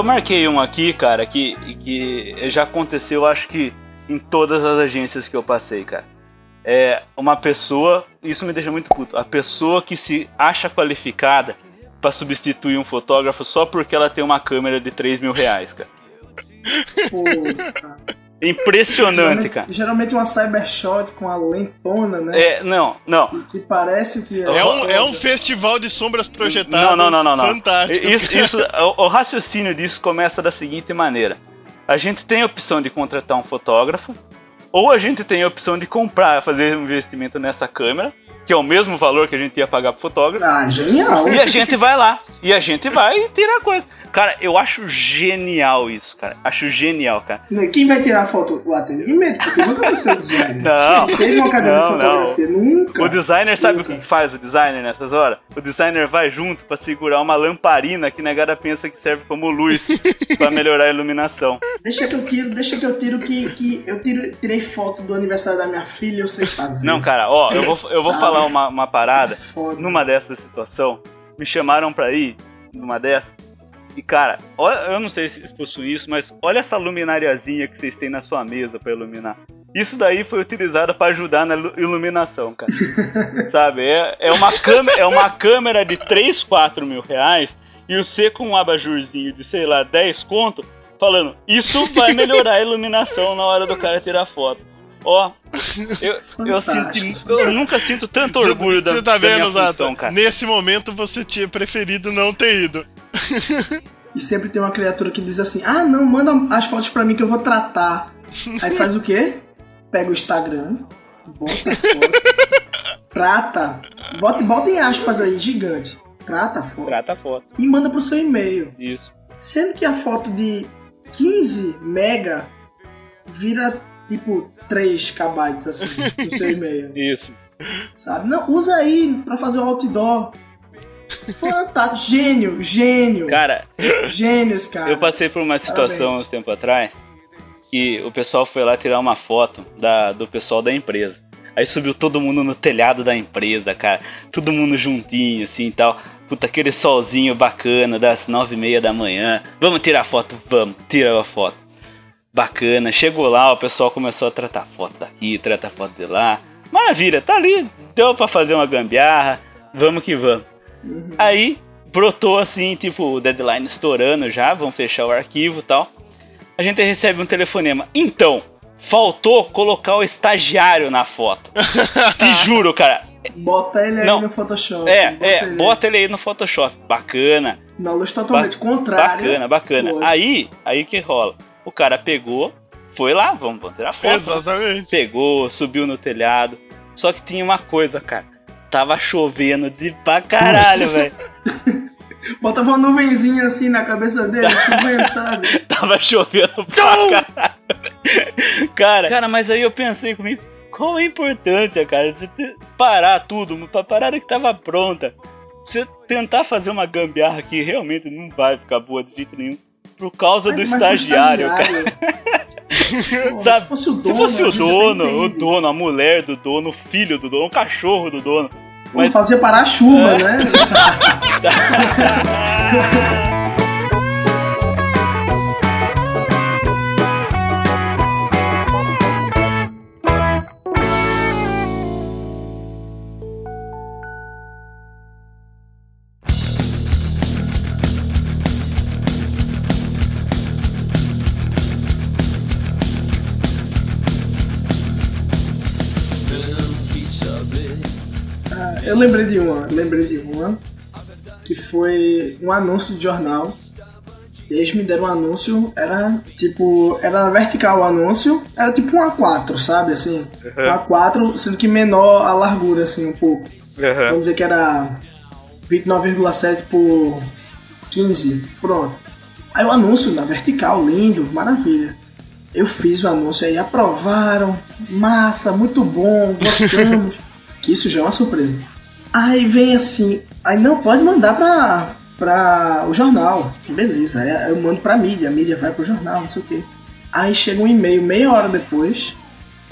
eu marquei um aqui, cara, que, que já aconteceu, acho que em todas as agências que eu passei, cara. É uma pessoa, isso me deixa muito puto, a pessoa que se acha qualificada pra substituir um fotógrafo só porque ela tem uma câmera de 3 mil reais, cara. Pô, cara. Impressionante, geralmente, cara. geralmente uma cybershot com a lentona, né? É, não, não. Que, que parece que É um, é um festival de sombras projetadas Não, não, não, não, não. fantástico. Isso, isso- o, o raciocínio disso começa da seguinte maneira: a gente tem a opção de contratar um fotógrafo, ou a gente tem a opção de comprar, fazer um investimento nessa câmera, que é o mesmo valor que a gente ia pagar pro fotógrafo, Ah, genial. e a gente vai lá, e a gente vai tirar a coisa. Cara, eu acho genial isso, cara. Acho genial, cara. Quem vai tirar a foto? O atendimento, porque nunca vai ser o designer. Não, Teve uma academia não, de fotografia, nunca. O designer sabe Nunca. o que faz o designer nessas horas? O designer vai junto pra segurar uma lamparina que negada pensa que serve como luz pra melhorar a iluminação. Deixa que eu tiro, deixa que eu tiro que, que eu tiro, tirei foto do aniversário da minha filha eu sei fazer. Não, cara, ó, eu vou, eu vou Sabe? falar uma, uma parada. Foda. Numa dessas situação, me chamaram pra ir numa dessas. E cara, olha, eu não sei se se possui isso, mas olha essa luminariazinha que vocês têm na sua mesa pra iluminar. Isso daí foi utilizado pra ajudar na ilu- iluminação, cara. Sabe? É, é, uma câmera, é uma câmera de 3, 4 mil reais e você com um abajurzinho de, sei lá, 10 conto, falando, isso vai melhorar a iluminação na hora do cara tirar foto. Ó, eu, eu, senti, eu nunca sinto tanto orgulho da, Você tá da minha vendo, Zato? função, cara. Nesse momento você tinha preferido não ter ido. E sempre tem uma criatura que diz assim: Ah, não, manda as fotos pra mim que eu vou tratar. Aí faz o quê? Pega o Instagram, bota foto, trata, bota, bota em aspas aí, gigante. Trata a foto Trata a foto. e manda pro seu e-mail. Isso. Sendo que a foto de 15 mega vira tipo 3 KB assim no seu e-mail, Isso. sabe? Não, usa aí pra fazer o outdoor. Fantástico, gênio, gênio, Cara, gênios, cara. eu passei por uma situação Parabéns. uns tempo atrás que o pessoal foi lá tirar uma foto da, do pessoal da empresa. Aí subiu todo mundo no telhado da empresa, cara. Todo mundo juntinho, assim e tal. Puta, aquele solzinho bacana das nove e meia da manhã. Vamos tirar foto? Vamos. Tira a foto. Bacana. Chegou lá, o pessoal começou a tratar foto daqui, tratar foto de lá. Maravilha, tá ali. Deu pra fazer uma gambiarra. Vamos que vamos. Aí brotou assim, tipo, o deadline estourando já, vão fechar o arquivo e tal. A gente recebe um telefonema. Então, faltou colocar o estagiário na foto. Te juro, cara. Bota ele aí Não. no Photoshop. É, bota é, ele aí. bota ele aí no Photoshop. Bacana, Na luz totalmente Ba- contrária. bacana, bacana. Aí, aí que rola. O cara pegou, foi lá, vamos, vamos tirar foto. Exatamente. Pegou, subiu no telhado. Só que tinha uma coisa, cara. Tava chovendo de pra caralho, velho. Bota uma nuvenzinha assim na cabeça dele, chovendo, sabe? Tava chovendo pra caralho. Cara, cara, mas aí eu pensei comigo, qual a importância, cara? Você te- parar tudo, pra parada que tava pronta. Você tentar fazer uma gambiarra que realmente não vai ficar boa de jeito nenhum. Por causa do Mas estagiário, cara. estagiário. Pô, Sabe? Se fosse o dono, Se fosse o dono, o dono, a mulher do dono, o filho do dono, o cachorro do dono. Vamos Mas fazer parar a chuva, né? Eu lembrei de uma, lembrei de uma que foi um anúncio de jornal. Eles me deram um anúncio, era tipo, era vertical o anúncio, era tipo um A4, sabe assim? Um A4, sendo que menor a largura assim um pouco. Vamos dizer que era 29,7 por 15, pronto. Aí o anúncio na vertical, lindo, maravilha. Eu fiz o anúncio aí, aprovaram, massa, muito bom, gostamos. Que isso já é uma surpresa. Aí vem assim, aí não pode mandar pra, pra o jornal. Beleza, aí eu mando pra mídia, a mídia vai pro jornal, não sei o quê. Aí chega um e-mail meia hora depois,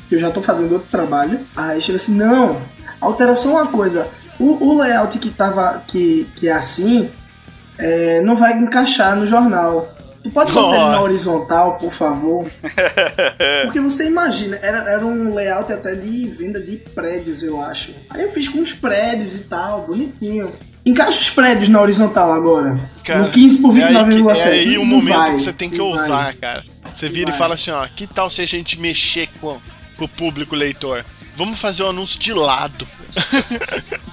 que eu já tô fazendo outro trabalho. Aí chega assim, não, alteração é uma coisa. O, o layout que tava. Que, que é assim, é, não vai encaixar no jornal. Tu pode botar ele na horizontal, por favor? Porque você imagina, era, era um layout até de venda de prédios, eu acho. Aí eu fiz com os prédios e tal, bonitinho. Encaixa os prédios na horizontal agora. no 15 por é aí, 29,7. é aí o momento vai, que você tem que não vai. ousar, cara. Você vira e vai. fala assim, ó, que tal se a gente mexer com, com o público leitor? Vamos fazer um anúncio de lado.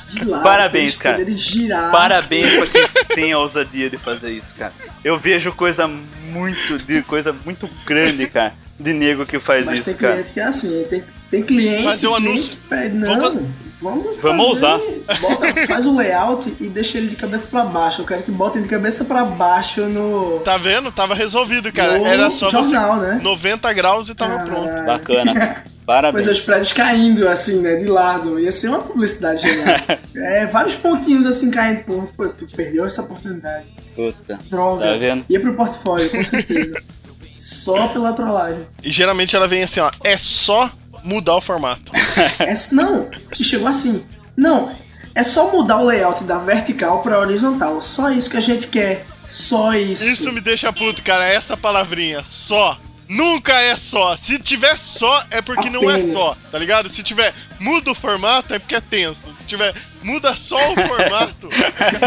De lado, Parabéns, cara. girar. Parabéns pra quem tem a ousadia de fazer isso, cara. Eu vejo coisa muito, de coisa muito grande, cara, de nego que faz Mas isso, tem cara. cliente que é assim, tem, tem cliente, Fazer um cliente anúncio. que pede, não, Vamos vamos, Vamos fazer, bota- faz o layout e deixa ele de cabeça pra baixo. Eu quero que botem de cabeça pra baixo no, Tá vendo? Tava resolvido, cara. no Era só jornal, você né? 90 graus e tava pronto. Caralho. Bacana, cara. Pois Parabéns. é, os prédios caindo, assim, né, de lado. Ia ser uma publicidade genial. é, vários pontinhos assim caindo. Pô, pô, tu perdeu essa oportunidade. Puta. Droga. Tá vendo? Ia pro portfólio, com certeza. Só pela trollagem. E geralmente ela vem assim, ó, é só mudar o formato. É, não, chegou assim. Não, é só mudar o layout da vertical pra horizontal. Só isso que a gente quer. Só isso. Isso me deixa puto, cara, essa palavrinha, só. Nunca é só. Se tiver só, é porque não é Apenas. só, tá ligado? Se tiver muda o formato, é porque é tenso. Se tiver muda só o formato, é porque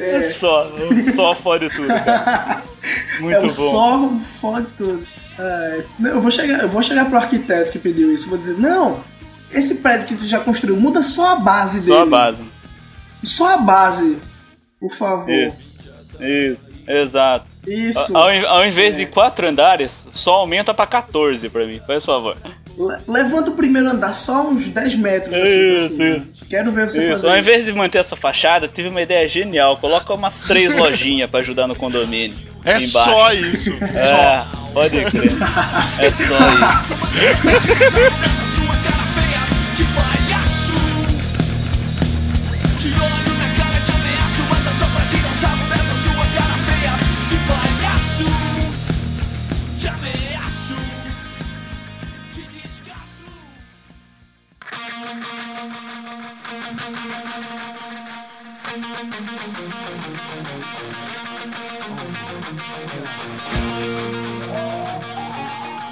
é. É só, só fode tudo, cara. Muito é o bom. só fode tudo. É, não, eu, vou chegar, eu vou chegar pro arquiteto que pediu isso. Vou dizer, não, esse prédio que tu já construiu, muda só a base dele. Só a base. Só a base. Por favor. Isso. Isso. Exato. Isso. Ao, ao invés É. de quatro andares, só aumenta pra 14 pra mim. Faz favor. Le- levanta o primeiro andar só uns 10 metros. assim, pra Isso, cima. isso. Quero ver você Isso. fazer Ao isso. invés de manter essa fachada, tive uma ideia genial. Coloca umas três lojinhas pra ajudar no condomínio. É embaixo. só isso. É, pode crer. É só isso.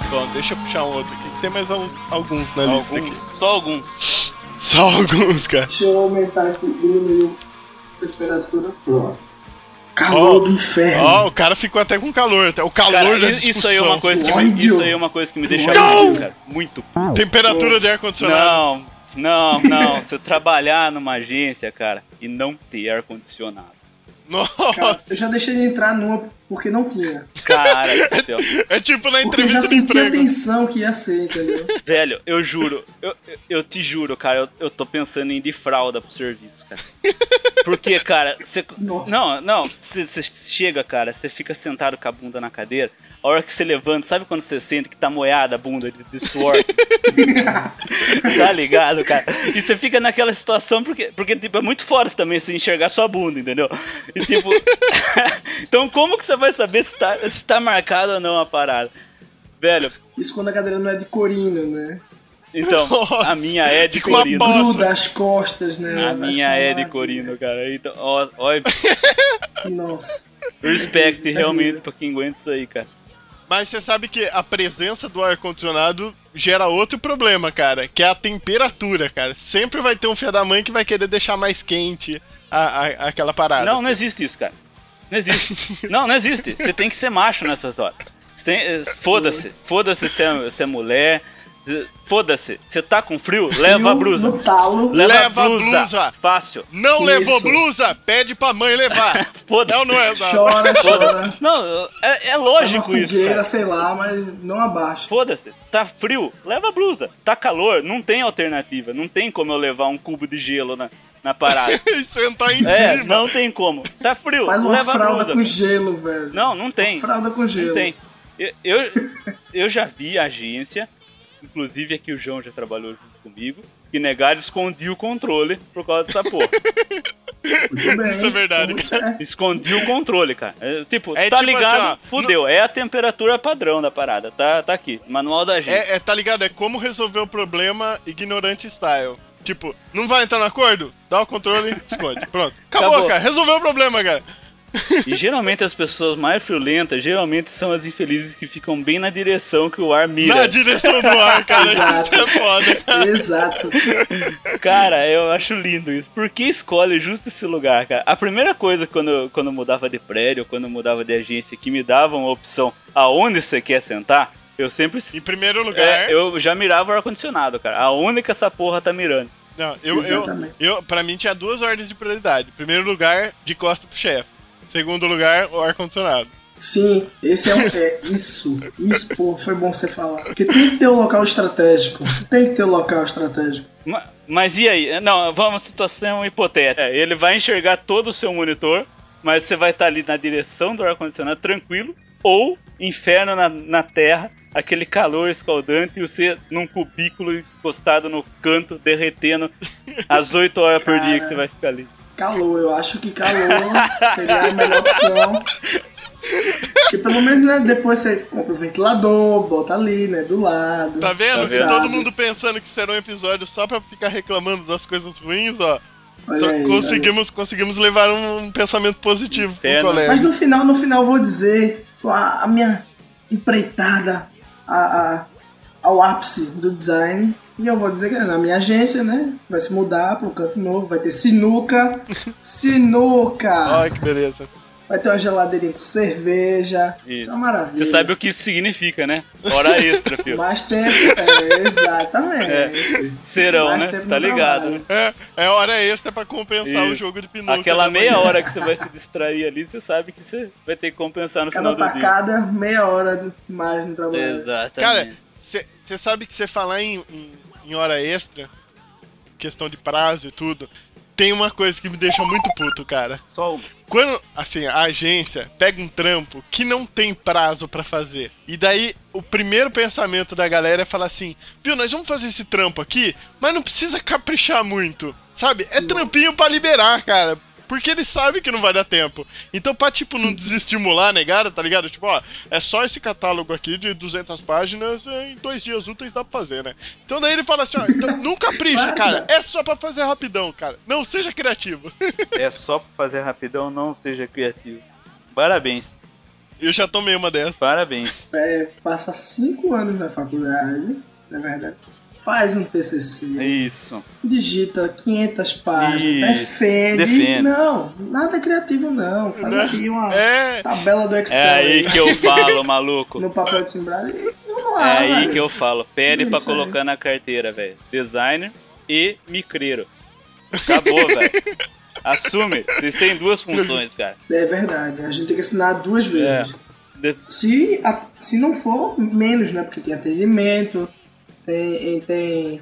Bom, deixa eu puxar um outro aqui. Tem mais alguns, alguns na lista aqui. Alguns, só alguns. Só alguns, cara. Deixa eu aumentar aqui, diminuir a temperatura. Pronto. Calor do inferno. Ó, o cara ficou até com calor. O calor Cara, da isso aí é uma coisa que me, isso aí é uma coisa que me deixa muito, cara. Muito. Temperatura de ar-condicionado. Não, não, não. Você trabalhar numa agência, cara, e não ter ar-condicionado. Nossa. Cara, eu já deixei de entrar numa porque não tinha. Cara do céu. É tipo na Porque eu já entrevista de senti a tensão que ia ser, entendeu? Velho, eu juro, eu, eu- te juro, cara, eu, eu tô pensando em ir de fralda pro serviço, cara. Porque, cara, você. Nossa. Não, não, você você chega, cara, você fica sentado com a bunda na cadeira, a hora que você levanta, sabe quando você sente que tá moiada a bunda de, de suor? tá ligado, cara? E você fica naquela situação porque, porque tipo, é muito fora também você enxergar sua bunda, entendeu? E tipo. então como que você vai saber se tá, se tá marcado ou não a parada? Velho, Isso quando a cadeira não é de corino, né? então, Nossa, a minha é de corino. Gruda as costas, né? A minha é de corino, cara. Então, ó, ó, Nossa. respect realmente pra quem aguenta isso aí, cara. Mas você sabe que a presença do ar-condicionado gera outro problema, cara, que é a temperatura, cara. Sempre vai ter um filho da mãe que vai querer deixar mais quente a, a- aquela parada. Não, não existe isso, cara. Não existe. Não, não existe. Você tem que ser macho nessas horas. Eh, Foda-se. Foda-se se é, se é mulher. Foda-se. Você tá com frio? Leva a blusa. Leva, Leva blusa. blusa. Fácil. Não Isso. levou blusa? Pede pra mãe levar. Foda-se. Não, não é. Não. Chora, chora. Não, é, é lógico isso, fogueira, cara. sei lá, mas não abaixa. Foda-se, tá frio, leva a blusa. Tá calor, não tem alternativa. Não tem como eu levar um cubo de gelo na, na parada. E sentar em É, cima. não tem como. Tá frio, Faz uma leva a fralda blusa. com gelo, velho. Não, não tem. Fralda com gelo. Não tem. Eu, eu, eu já vi agência, inclusive aqui o João já trabalhou junto comigo, que negaram escondia o controle por causa dessa porra. Muito bem. Isso é verdade. Escondia o controle, cara. É, tipo, É tá tipo ligado? assim, ó, fudeu. É a temperatura padrão da parada. Tá, tá aqui, manual da agência. É, é, tá ligado? É como resolver o problema ignorante style. Tipo, não vai entrar no acordo? Dá o controle e esconde. Pronto. Acabou, Acabou. cara. Resolveu o problema, cara. E geralmente as pessoas mais friolentas, geralmente são as infelizes que ficam bem na direção que o ar Na mira. direção do ar, cara. Exato. Isso é foda, cara. Exato. Cara, eu acho lindo isso. Por que escolhe justo esse lugar, cara? A primeira coisa quando, eu- quando eu mudava de prédio, quando eu mudava de agência, que me davam a opção aonde você quer sentar, eu sempre. Em primeiro lugar. É, eu já mirava o ar-condicionado, cara. Aonde que essa porra tá mirando? Não, eu, eu, Exatamente. eu, pra mim tinha duas ordens de prioridade. Primeiro lugar, de costa pro chefe. Segundo lugar, o ar-condicionado. Sim, esse é um. É, isso, isso, pô, foi bom você falar. Porque tem que ter o local estratégico. Tem que ter o local estratégico. Ma- Mas e aí? Não, vamos situação hipotética. É, ele vai enxergar todo o seu monitor, mas você vai estar ali na direção do ar-condicionado tranquilo, ou inferno na, na terra, aquele calor escaldante e você num cubículo encostado no canto, derretendo às 8 horas por dia que você vai ficar ali. Calor, eu acho que calor seria a melhor opção. Porque pelo menos, né, depois você compra o ventilador, bota ali, né, do lado. Tá vendo? Tá Se vendo? todo mundo pensando que será um episódio só pra ficar reclamando das coisas ruins, ó. Aí, conseguimos, conseguimos levar um pensamento positivo pro colega. Mas no final, no final eu vou dizer a, a minha empreitada a, a- ao ápice do design. E eu vou dizer que na minha agência, né? Vai se mudar para um canto novo, vai ter sinuca. sinuca! Olha que beleza. Vai ter uma geladeirinha com cerveja. Isso. Isso é uma maravilha. Você sabe o que isso significa, né? Hora extra, filho. Mais tempo, é, exatamente. Serão, mais né? tempo Você tá ligado, né? É, é hora extra pra compensar o Isso. jogo de pinuca. Aquela meia manhã. hora que você vai se distrair ali, você sabe que você vai ter que compensar no Cada final do dia. tacada, meia hora mais no trabalho. Exatamente. Cara, você sabe que você falar em, em, em hora extra, questão de prazo e tudo, tem uma coisa que me deixa muito puto, cara. Só. Quando, assim, a agência pega um trampo que não tem prazo pra fazer, e daí o primeiro pensamento da galera é falar assim: viu, nós vamos fazer esse trampo aqui, mas não precisa caprichar muito, sabe? É trampinho pra liberar, cara. Porque ele sabe que não vai dar tempo. Então, pra, tipo, não desestimular a negada, tá ligado? Tipo, ó, é só esse catálogo aqui de 200 páginas, é, em dois dias úteis dá pra fazer, né? Então daí ele fala assim, ó, então, não capricha, cara. É só pra fazer rapidão, cara. Não seja criativo. É só pra fazer rapidão, não seja criativo. Parabéns, Eu já tomei uma dessa. parabéns. É, passa cinco anos na faculdade, na verdade. Faz um TCC, Isso. digita 500 páginas, Isso. defende. Defende. Não, nada criativo não. Faz Né? aqui uma É, tabela do Excel É aí que eu falo, maluco. no papel timbrado e vamos É lá, aí velho. que eu falo. Pede pra aí. colocar na carteira, velho. Designer e micreiro. Acabou, velho. Assume. Vocês têm duas funções, cara. É verdade, a gente tem que assinar duas vezes. De- Se, a- se não for, menos, né? Porque tem atendimento, tem, tem,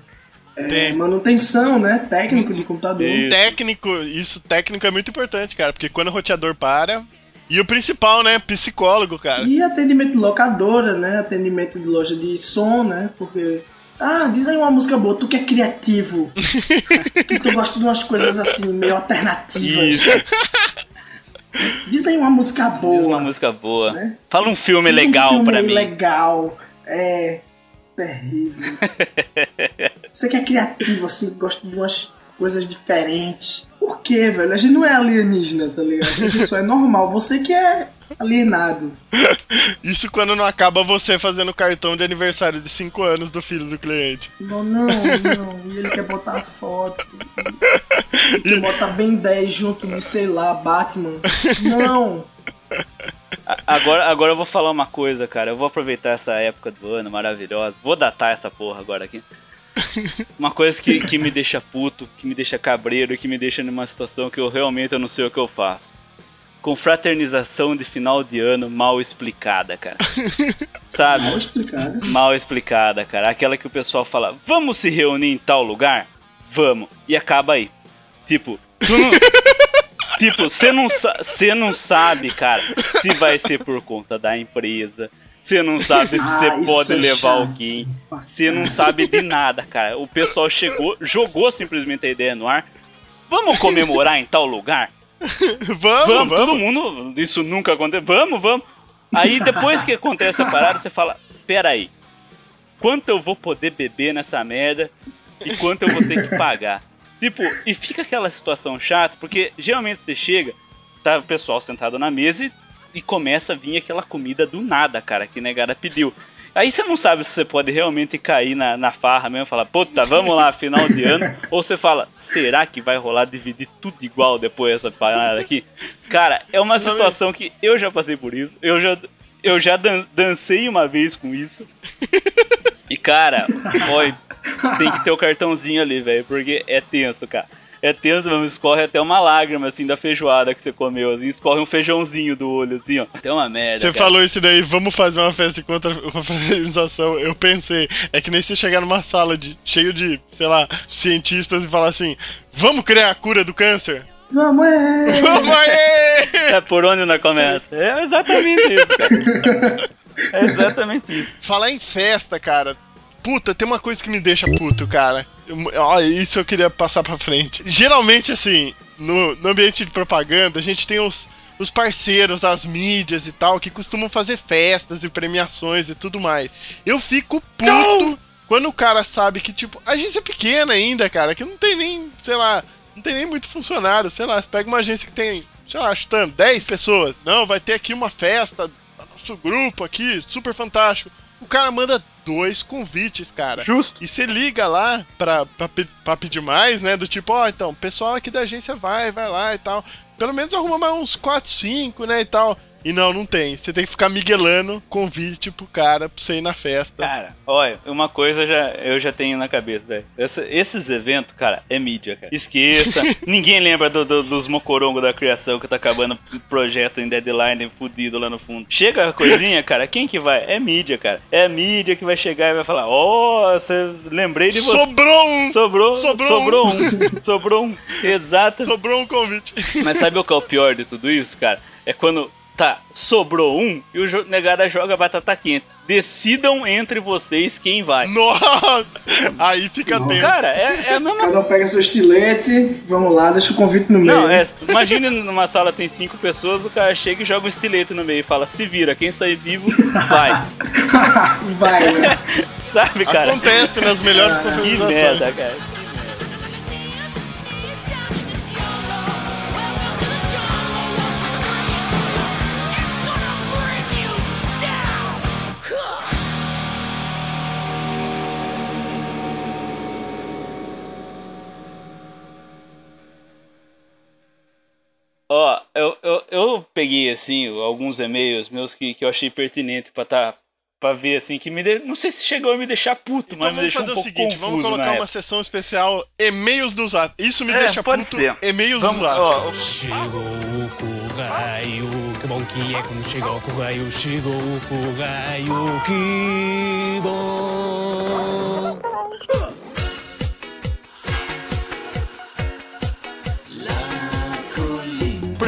é, Tem. manutenção, né? Técnico de computador. Isso. técnico, isso técnico é muito importante, cara, porque quando o roteador para. E o principal, né? Psicólogo, cara. E atendimento de locadora, né? Atendimento de loja de som, né? Porque. Ah, diz aí uma música boa, tu que é criativo. que tu gosta de umas coisas assim, meio alternativas. Isso. Diz aí uma música Diz boa. uma música boa. Né? Fala um filme Diz um legal filme pra mim. legal. É. Terrível. Você que é criativo, assim, gosta de umas coisas diferentes. Por quê, velho? A gente não é alienígena, tá ligado? A gente só é normal. Você que é alienado. Isso quando não acaba você fazendo cartão de aniversário de 5 anos do filho do cliente. Não, não, não. E ele quer botar foto. E quer botar bem 10 junto de, sei lá, Batman. Não. Agora, agora eu vou falar uma coisa, cara. Eu vou aproveitar essa época do ano maravilhosa. Vou datar essa porra agora aqui. Uma coisa que, que me deixa puto, que me deixa cabreiro que me deixa numa situação que eu realmente eu não sei o que eu faço. Confraternização de final de ano mal explicada, cara. Sabe? Mal explicado. Mal explicada, cara. Aquela que o pessoal fala, vamos se reunir em tal lugar? Vamos. E acaba aí. Tipo, tu não. tipo, você não, sa- não sabe, cara, se vai ser por conta da empresa. Você não sabe se Ah, você isso pode é levar chato. alguém. Você não sabe de nada, cara. O pessoal chegou, jogou simplesmente a ideia no ar. Vamos comemorar em tal lugar? vamos, Vamos, vamos. todo mundo. Isso nunca aconteceu. Vamos, vamos. Aí depois que acontece a parada, você fala: Pera aí, quanto eu vou poder beber nessa merda e quanto eu vou ter que pagar. Tipo, e fica aquela situação chata, porque geralmente você chega, tá o pessoal sentado na mesa e, e começa a vir aquela comida do nada, cara, que negada pediu. Aí você não sabe se você pode realmente cair na, na farra mesmo, falar, puta, vamos lá, final de ano. ou você fala, será que vai rolar dividir tudo igual depois dessa parada aqui? Cara, é uma situação que eu já passei por isso. Eu já, eu já dan- dancei uma vez com isso. E, cara, oi, tem que ter o cartãozinho ali, velho, porque é tenso, cara. É tenso mesmo, escorre até uma lágrima, assim, da feijoada que você comeu, assim, escorre um feijãozinho do olho, assim, ó. Até uma merda, Você cara. falou isso daí, vamos fazer uma festa contra a fraternização. Eu pensei, é que nem você chegar numa sala de, cheio de, sei lá, cientistas e falar assim: vamos criar a cura do câncer? Vamos, é. Vamos aí! É por onde nós começa. É exatamente isso, cara. É exatamente isso. Falar em festa, cara. Puta, tem uma coisa que me deixa puto, cara. Ó, isso eu queria passar pra frente. Geralmente, assim, no, no ambiente de propaganda, a gente tem os, os parceiros, as mídias e tal, que costumam fazer festas e premiações e tudo mais. Eu fico puto quando o cara sabe que, tipo, a agência é pequena ainda, cara, que não tem nem, sei lá, não tem nem muito funcionário, sei lá, você pega uma agência que tem, sei lá, chutando 10 pessoas. Não, vai ter aqui uma festa, nosso grupo aqui, super fantástico. O cara manda dois convites, cara. Justo. E você liga lá pra, pra, pra pedir mais, né? Do tipo, ó, então, o pessoal aqui da agência vai, vai lá e tal. Pelo menos arruma mais uns 4, 5, né, e tal. E não, não tem. Você tem que ficar miguelando convite pro cara pra você ir na festa. Cara, olha, uma coisa já, eu já tenho na cabeça, velho. Esses eventos, cara, é mídia, cara. Esqueça. Ninguém lembra do- do- dos mocorongos da criação que tá acabando o projeto em deadline fudido lá no fundo. Chega a coisinha, cara, quem que vai? É mídia, cara. É a mídia que vai chegar e vai falar: Ó, você lembrei de você. Sobrou um! Sobrou, Sobrou sobrou, um. sobrou um. Exato. Sobrou um convite. Mas sabe o que é o pior de tudo isso, cara? É quando tá, sobrou um e o negada joga batata quente. Decidam entre vocês quem vai. Nossa! Aí fica tenso. Cara, é, é a mesma Cada um pega seu estilete, vamos lá, deixa o convite no meio. Não, é, imagine numa sala tem cinco pessoas, o cara chega e joga um estilete no meio e fala, se vira, quem sair vivo, vai. Vai, né? Sabe, cara? Acontece nas melhores Que confraternizações. merda, cara. Ó, eu, eu, eu peguei, assim, alguns e-mails meus que, que eu achei pertinente pra tá... Pra ver, assim, que me de... Não sei se chegou a me deixar puto, Então mas me vamos deixou fazer um o pouco seguinte, confuso vamos colocar uma sessão especial e-mails do Zap. Isso me É, deixa pode puto. ser. E-mails Vamos, do Zap. ó, Chegou o Kugaio, que bom que é quando chegou o Kugaio, chegou o Kugaio, que bom.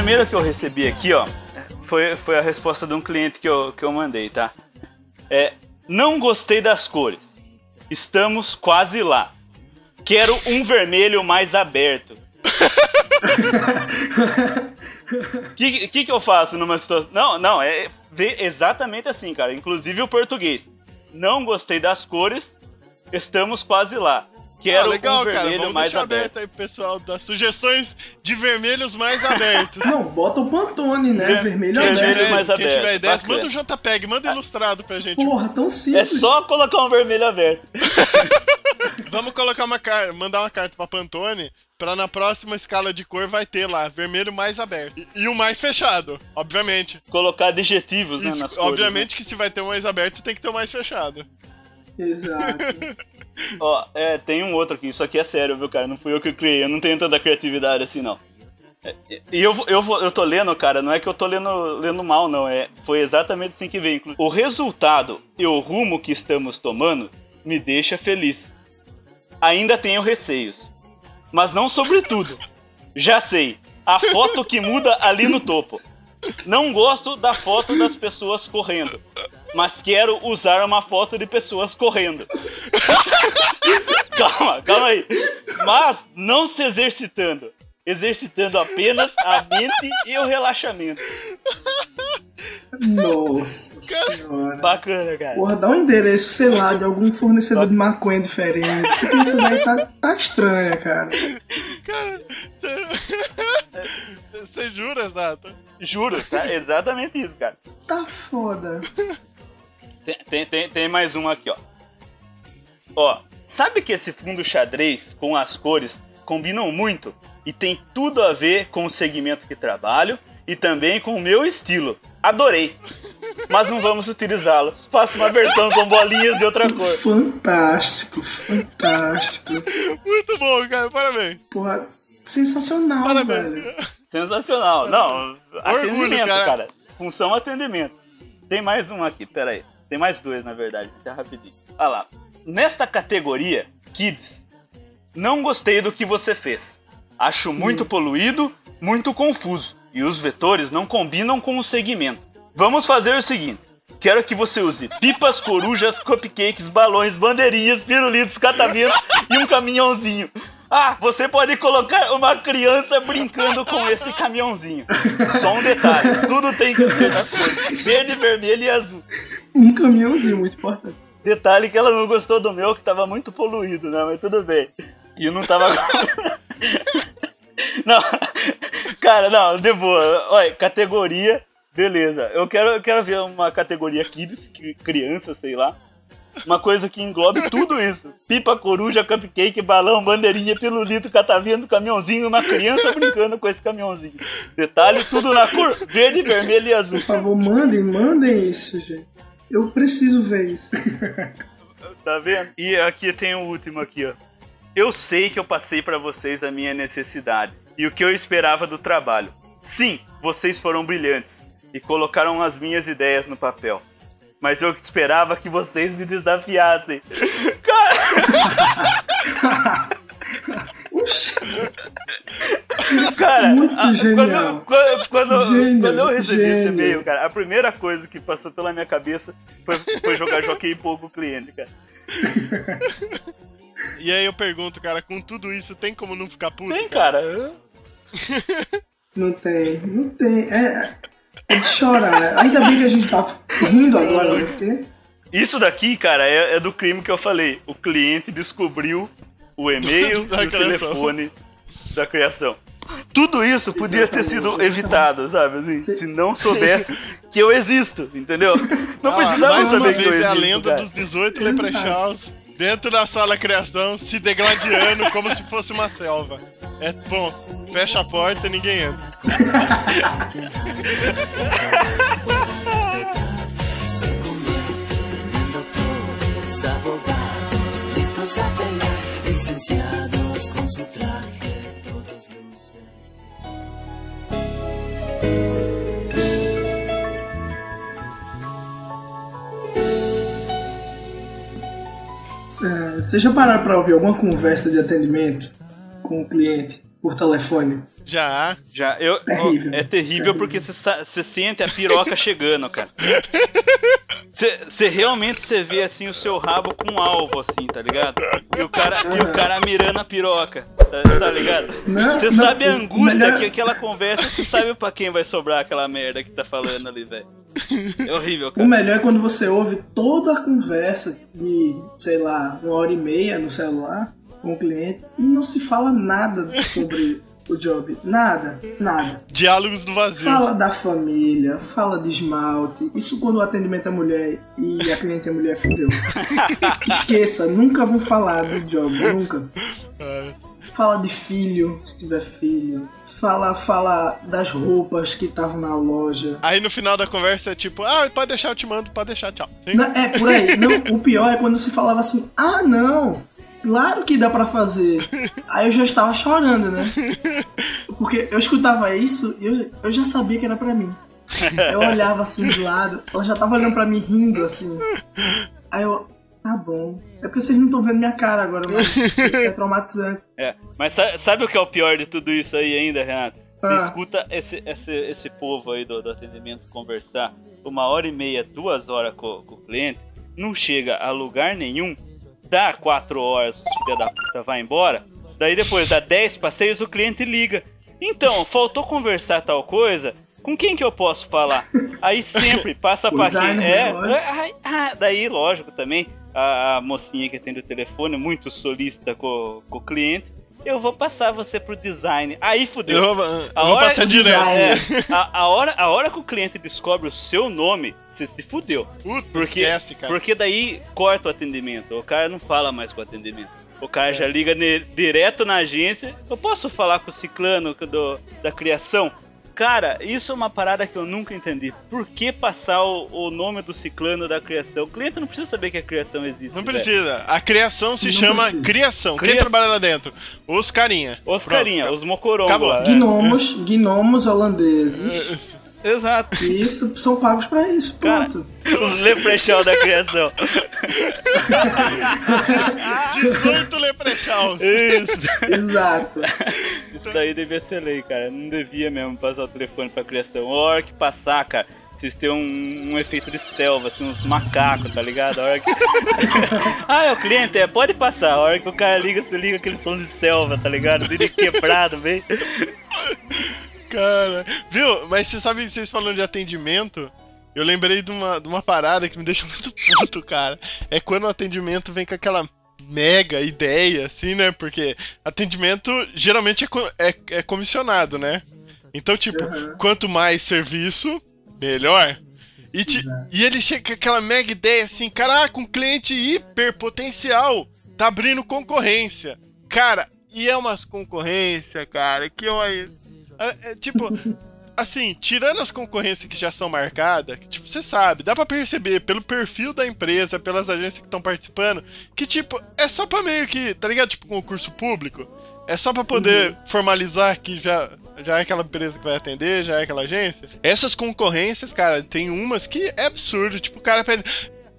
O primeiro que eu recebi aqui, ó, foi, foi a resposta de um cliente que eu, que eu mandei, tá? É, não gostei das cores. Estamos quase lá. Quero um vermelho mais aberto. O que, que, que eu faço numa situação. Não, não, é ver exatamente assim, cara. Inclusive o português. Não gostei das cores. Estamos quase lá. Quero ah, legal, um cara. vermelho Vamos mais deixar aberto. aberto aí, pessoal, das sugestões de vermelhos mais abertos. Não, bota o Pantone, né? Ver- Vermelho vermelho aberto. tiver- mais quem aberto, tiver ideias, bacana. manda o JPEG, manda ilustrado pra gente. Porra, tão É simples. só colocar um vermelho aberto. Vamos colocar uma carta, mandar uma carta pra Pantone, pra na próxima escala de cor vai ter lá, vermelho mais aberto. E, e o mais fechado, obviamente. Colocar adjetivos né, Isso, nas cores. obviamente que se vai ter um mais aberto, tem que ter um mais fechado. Exato. Ó, é, tem um outro aqui. Isso aqui é sério, viu, cara? Não fui eu que criei. Eu não tenho tanta criatividade assim, não. É, E eu, eu, eu tô lendo, cara, não é que eu tô lendo, lendo mal, não. É, foi exatamente assim que veio. O resultado e o rumo que estamos tomando me deixa feliz. Ainda tenho receios. Mas não sobre tudo. Já sei. A foto que muda ali no topo. Não gosto da foto das pessoas correndo. Mas quero usar uma foto de pessoas correndo. calma, calma aí. Mas não se exercitando. Exercitando apenas a mente e o relaxamento. Nossa senhora. Bacana, cara. Porra, dá um endereço, sei lá, de algum fornecedor de maconha diferente. Porque isso daí tá, tá estranha, cara. Cara, você jura, Zata? Juro, tá? Exatamente isso, cara. Tá foda. Tem, tem, tem, tem mais um aqui, ó. Ó, sabe que esse fundo xadrez com as cores combinam muito e tem tudo a ver com o segmento que trabalho e também com o meu estilo. Adorei. Mas não vamos utilizá-lo. Faço uma versão com bolinhas de outra cor. Fantástico, fantástico. Muito bom, cara, parabéns. Porra, sensacional, Parabéns. velho. Sensacional. Não, atendimento, cara. cara. Função atendimento. Tem mais um aqui, pera aí. Tem mais dois, na verdade. Até rapidinho. Olha lá. Nesta categoria, Kids, não gostei do que você fez. Acho muito poluído, muito confuso. E os vetores não combinam com o segmento. Vamos fazer o seguinte. Quero que você use pipas, corujas, cupcakes, balões, bandeirinhas, pirulitos, cataventos e um caminhãozinho. Ah, você pode colocar uma criança brincando com esse caminhãozinho. Só um detalhe, tudo tem que ser das cores verde, vermelho e azul. Um caminhãozinho, muito importante. Detalhe que ela não gostou do meu, que tava muito poluído, né? Mas tudo bem. E eu não tava. não, cara, não, de boa. Olha, categoria, beleza. Eu quero, eu quero ver uma categoria kids, cri- criança, sei lá. Uma coisa que englobe tudo isso: pipa, coruja, cupcake, balão, bandeirinha, pirulito, catavento, caminhãozinho, uma criança brincando com esse caminhãozinho. Detalhe, tudo na cor verde, vermelho e azul. Por favor, mandem, mandem isso, gente. Eu preciso ver isso. Tá vendo? E aqui tem o último aqui, ó. Eu sei que eu passei pra vocês a minha necessidade e o que eu esperava do trabalho. Sim, vocês foram brilhantes e colocaram as minhas ideias no papel. Mas eu esperava que vocês me desafiassem. Cara, Muito a- genial. Quando, quando, quando- Gênio, quando eu recebi esse gênio. e-mail, cara, a primeira coisa que passou pela minha cabeça foi, foi jogar Jockey Pô pro cliente, cara. E aí eu pergunto, cara, com tudo isso, tem como não ficar puto? Tem, cara. não tem, não tem. É, é de chorar. Ainda bem que a gente tá rindo agora, né? Porque Isso daqui, cara, é, é do crime que eu falei. O cliente descobriu o e-mail e o telefone da criação. Tudo isso podia ter sido evitado, sabe? Assim, se não soubesse que eu existo, entendeu? Não Ah, precisava mais uma saber que eu vez é existo. a lenda cara. dos 18 leprechauns dentro da sala criação, se degladiando como se fosse uma selva. É bom, fecha a porta e ninguém entra. Licenciados su traje, vocês já pararam pra ouvir alguma conversa de atendimento com o cliente por telefone? Já, Já, eu, Terrível. É terrível porque você sente a piroca chegando, cara. Você realmente você vê assim o seu rabo com um alvo, assim, tá ligado? E o cara, e o cara mirando a piroca, tá, tá ligado? Não, Você não, sabe a o angústia melhor- que aquela conversa, você sabe pra quem vai sobrar aquela merda que tá falando ali, velho. É horrível, O cara. melhor é quando você ouve toda a conversa de, sei lá, uma hora e meia no celular com o cliente e não se fala nada sobre o job. Nada, nada. diálogos do vazio. Fala da família, fala de esmalte. Isso quando o atendimento é mulher e a cliente é mulher, fudeu. Esqueça, nunca vão falar do job, nunca. É. Fala de filho, se tiver filho. Fala, fala das roupas que estavam na loja. Aí no final da conversa é tipo, ah, pode deixar, eu te mando, pode deixar, tchau. Não, é, por aí. Não, o pior é quando se falava assim, ah, não, claro que dá pra fazer. Aí eu já estava chorando, né? Porque eu escutava isso e eu, eu já sabia que era pra mim. Eu olhava assim do lado, ela já tava olhando pra mim rindo, assim. Aí eu, tá bom. É porque vocês não estão vendo minha cara agora, mas é traumatizante. É, mas sa- sabe o que é o pior de tudo isso aí ainda, Renato? Você Ah. escuta esse, esse, esse povo aí do, do atendimento conversar uma hora e meia, duas horas com, com o cliente, não chega a lugar nenhum, dá quatro horas, o filho da puta vai embora, daí depois dá 10 para 6 o cliente liga. Então, faltou conversar tal coisa, Com quem que eu posso falar? Aí sempre passa pra quem? É, lógico. ai, ah, daí, lógico, também, a, a mocinha que atende o telefone, muito solícita com, com o cliente, eu vou passar você pro design. Aí fudeu. Eu vou, A eu vou hora- passar direto. É, a, a hora, a hora que o cliente descobre o seu nome, você se fudeu. Puta, Porque, esquece, cara. porque daí corta o atendimento. O cara não fala mais com o atendimento. O cara já liga ne- direto na agência. Eu posso falar com o ciclano do, da criação? Cara, isso é uma parada que eu nunca entendi. Por que passar o, o nome do ciclano da criação? O cliente não precisa saber que a criação existe. Não velho. precisa. A criação se Não chama precisa. criação. Quem Cria- trabalha lá dentro? Os carinha. Os Pronto. carinha, os mocorongos Acabou. é. Gnomos, gnomos holandeses. Exato. E isso são pagos pra isso, Cara, pronto. Os leprechal da criação. 18 leprechauns. Isso. Exato. Isso daí devia ser lei, cara. Não devia mesmo passar o telefone pra criação. A hora que passar, cara, vocês têm um, um efeito de selva, assim, uns macacos, tá ligado? A hora que... ah, é o cliente? É, pode passar. A hora que o cara liga, você liga aquele som de selva, tá ligado? Assim, de quebrado, bem. Cara, viu? Mas você sabe, vocês falando de atendimento, eu lembrei de uma, de uma parada que me deixa muito puto, cara. É quando o atendimento vem com aquela mega ideia, assim, né? Porque atendimento geralmente é, é, é comissionado, né? Então, tipo, Uhum. quanto mais serviço, melhor. E, te- e ele chega com aquela mega ideia assim, caraca, um cliente hiper potencial, tá abrindo concorrência. Cara, e é umas concorrência, cara, que olha. É, é, tipo, assim, tirando as concorrências que já são marcadas, que, tipo, você sabe, dá pra perceber pelo perfil da empresa, pelas agências que estão participando, que, tipo, é só pra meio que, tá ligado? Tipo, concurso público. É só pra poder formalizar que já, já é aquela empresa que vai atender, já é aquela agência. Essas concorrências, cara, tem umas que é absurdo. Tipo, o cara pede.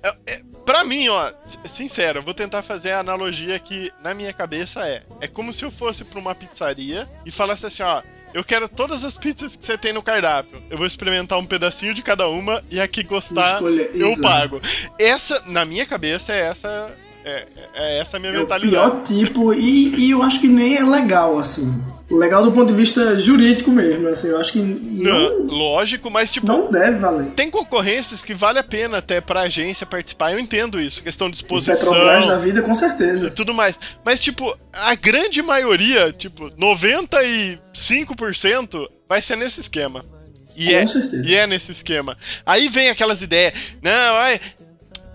É, é, pra mim, ó, sincero, eu vou tentar fazer a analogia que na minha cabeça é. É como se eu fosse pra uma pizzaria e falasse assim, ó. Eu quero todas as pizzas que você tem no cardápio. Eu vou experimentar um pedacinho de cada uma e a que gostar Escolha- eu exato. pago. Essa, na minha cabeça, é essa. É, é essa a minha É o mentalidade. pior tipo, e, e eu acho que nem é legal, assim. Legal do ponto de vista jurídico mesmo, assim. Eu acho que Não, não, lógico, mas tipo, não deve valer. tem concorrências que vale a pena até pra agência participar. Eu entendo isso, questão de O Petrobras da exposição vida, com e certeza. tudo mais. Mas, tipo, a grande maioria, tipo, 95% vai ser nesse esquema. E Com é, certeza. e é nesse esquema. Aí vem aquelas ideias, não, ai,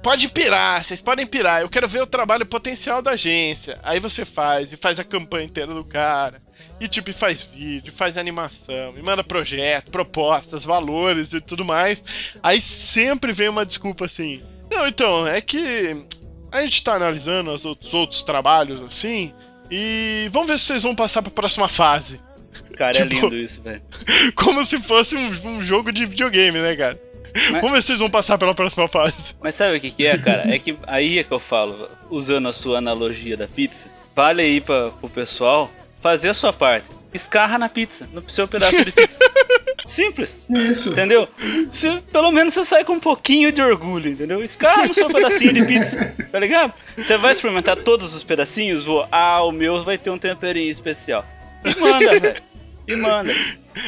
pode pirar, vocês podem pirar, eu quero ver o trabalho potencial da agência. Aí você faz, e faz a campanha inteira do cara. E tipo, faz vídeo, faz animação, e manda projeto, propostas, valores e tudo mais. Aí sempre vem uma desculpa assim. Não, então, é que a gente tá analisando os outros, outros trabalhos assim. E vamos ver se vocês vão passar pra próxima fase. Cara, é Tipo- lindo isso, velho. Como se fosse um, um jogo de videogame, né, cara? Mas- Vamos ver se vocês vão passar pela próxima fase. Mas sabe o que, que é, cara? É que aí é que eu falo, usando a sua analogia da pizza, vale aí pra, pro pessoal fazer a sua parte. Escarra na pizza, no seu pedaço de pizza. Simples. Isso. Entendeu? Se, pelo menos você sai com um pouquinho de orgulho, entendeu? Escarra no seu pedacinho de pizza, tá ligado? Você vai experimentar todos os pedacinhos, vou. Ah, o meu vai ter um temperinho especial. E manda, velho. E manda.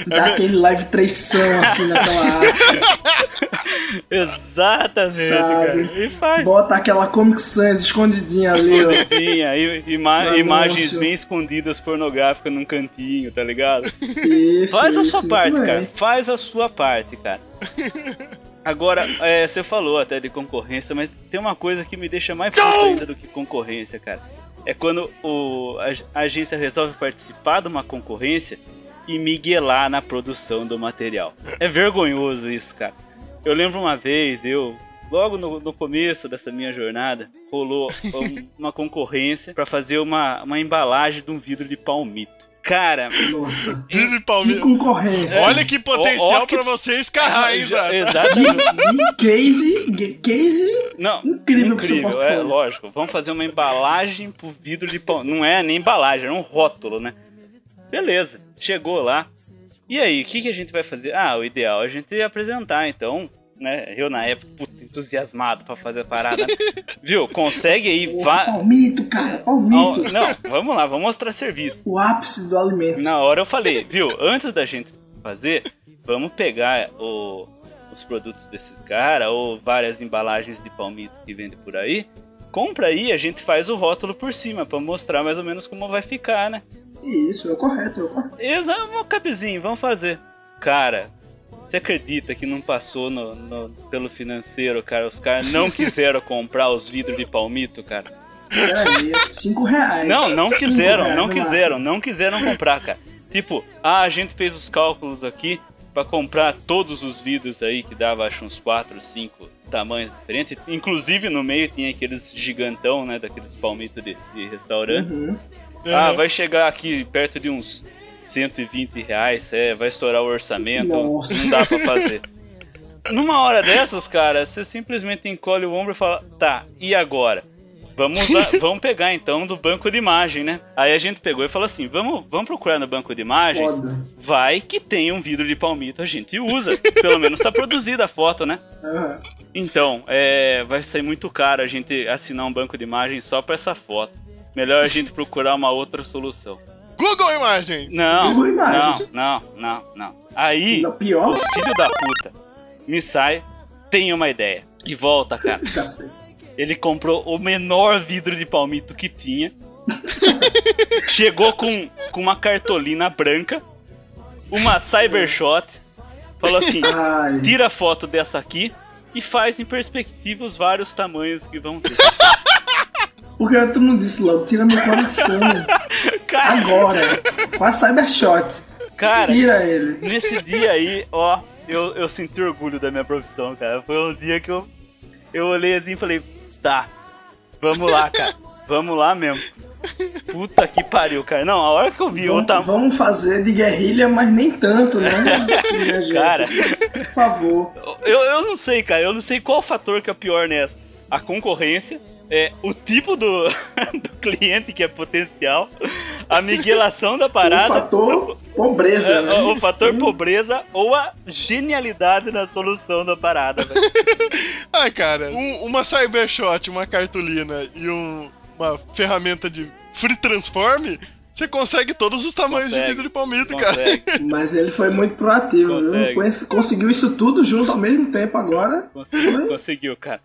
Dá aquele live traição, assim, naquela arte. Exatamente, Sabe? cara. E faz. Bota aquela Comic Sans escondidinha ali, ó. Escondidinha, e- ima- imagens bem escondidas pornográficas num cantinho, tá ligado? Isso, Faz a isso, sua muito parte, bem. cara. Faz a sua parte, cara. Agora, é, você falou até de concorrência, mas tem uma coisa que me deixa mais puto ainda do que concorrência, cara. É quando o, a, a agência resolve participar de uma concorrência e miguelar na produção do material. É vergonhoso isso, cara. Eu lembro uma vez, eu, logo no, no começo dessa minha jornada, rolou um- uma concorrência pra fazer uma, uma embalagem de um vidro de palmito. Cara, Nossa. Vive Que Palmeiras. concorrência. Olha que potencial que- pra você escarrar, hein, já- Zé? exatamente. Que case, que case Não, Incrível pro seu incrível, é lógico. Vamos fazer uma embalagem pro vidro de pão. Não é nem embalagem, é um rótulo, né? Beleza, chegou lá. E aí, o que, que a gente vai fazer? Ah, o ideal é a gente apresentar, então, né? Eu na época, puta, entusiasmado pra fazer a parada. Viu? Consegue aí, vá. Palmito, cara, palmito. Não, vamos lá, vamos mostrar serviço. O ápice do alimento. Na hora eu falei, viu? Antes da gente fazer, vamos pegar o- os produtos desses caras, ou várias embalagens de palmito que vende por aí, compra aí, a gente faz o rótulo por cima, pra mostrar mais ou menos como vai ficar, né? Isso, é o correto, é o correto. Exato, cabezinho, vamos fazer. Cara, você acredita que não passou no, no- pelo financeiro, cara? Os caras não quiseram comprar os vidros de palmito, cara. Peraí, cinco reais. Não, não Cinco quiseram, não quiseram, não quiseram comprar, cara. Tipo, ah, a gente fez os cálculos aqui pra comprar todos os vidros aí que dava acho uns 4, 5 tamanhos diferentes. Inclusive no meio tinha aqueles gigantão, né, daqueles palmitos de, de restaurante. Uhum. Ah, Uhum. vai chegar aqui perto de uns 120 reais, é, vai estourar o orçamento, Nossa. não dá pra fazer. Numa hora dessas, cara, você simplesmente encolhe o ombro e fala, tá, e agora? Vamos, vamos pegar então do banco de imagem, né? Aí a gente pegou e falou assim: vamos, vamos procurar no banco de imagens. Foda. Vai que tem um vidro de palmito, a gente usa. Pelo menos tá produzida a foto, né? Aham. Então, é, vai sair muito caro a gente assinar um banco de imagens só pra essa foto. Melhor a gente procurar uma outra solução. Google Imagens! Não, Google não, Imagens. não, não, não. Aí, Não, pior? o filho da puta me sai, tem uma ideia. E volta, cara. Já sei. Ele comprou o menor vidro de palmito que tinha. Chegou com, com uma cartolina branca, uma Cybershot. Falou assim: Ai, tira foto dessa aqui e faz em perspectiva os vários tamanhos que vão ter. por que tu não disse logo? Tira meu coração. Cara, Agora. Com a Cybershot. cara Tira ele. nesse dia aí, ó, eu, eu senti orgulho da minha profissão, cara. Foi um dia que eu, eu olhei assim e falei: tá, vamos lá, cara. Vamos lá mesmo. Puta que pariu, cara. Não, a hora que eu vi o Vamos, tamanho. vamos fazer de guerrilha, mas nem tanto, né? Cara. Por favor. Eu, eu não sei, cara. Eu não sei qual fator que é pior nessa. A concorrência, é, o tipo do, do cliente que é potencial, a miguelação da O parada, fator pobreza, é, né? o, o fator pobreza ou a genialidade na solução da parada, velho. Ai, cara, um- uma Cybershot, uma cartolina e um- uma ferramenta de Free Transform, você consegue todos os tamanhos de Consegue, vidro de palmito, cara. Consegue, Mas ele foi muito proativo, viu? Consegue. Conhece- Conseguiu isso tudo junto ao mesmo tempo agora. conseguiu, conseguiu, cara.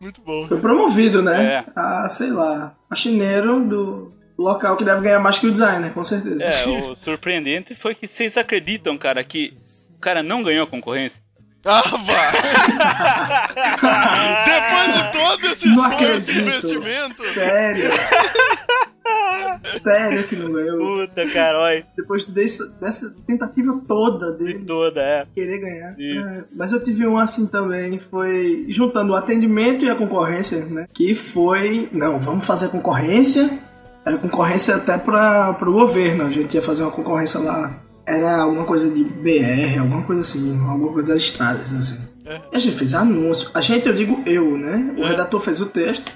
Muito bom. Foi promovido, né? É. A, sei lá, faxineiro do local que deve ganhar mais que o designer, com certeza. É, o surpreendente foi que vocês acreditam, cara, que o cara não ganhou a concorrência? Ah, vá! Depois de todo esse esforço e investimento. Sério. Sério que não ganhou. Puta, cara, olha, Depois desse- dessa tentativa toda de dele toda, é. querer ganhar. É, mas eu tive um assim também, foi juntando o atendimento e a concorrência, né? Que foi, não, vamos fazer concorrência. Era concorrência até para o governo. A gente ia fazer uma concorrência lá. Era alguma coisa de BR, alguma coisa assim, alguma coisa das estradas, assim. E a gente fez anúncio. A gente, eu digo eu, né? O redator fez o texto,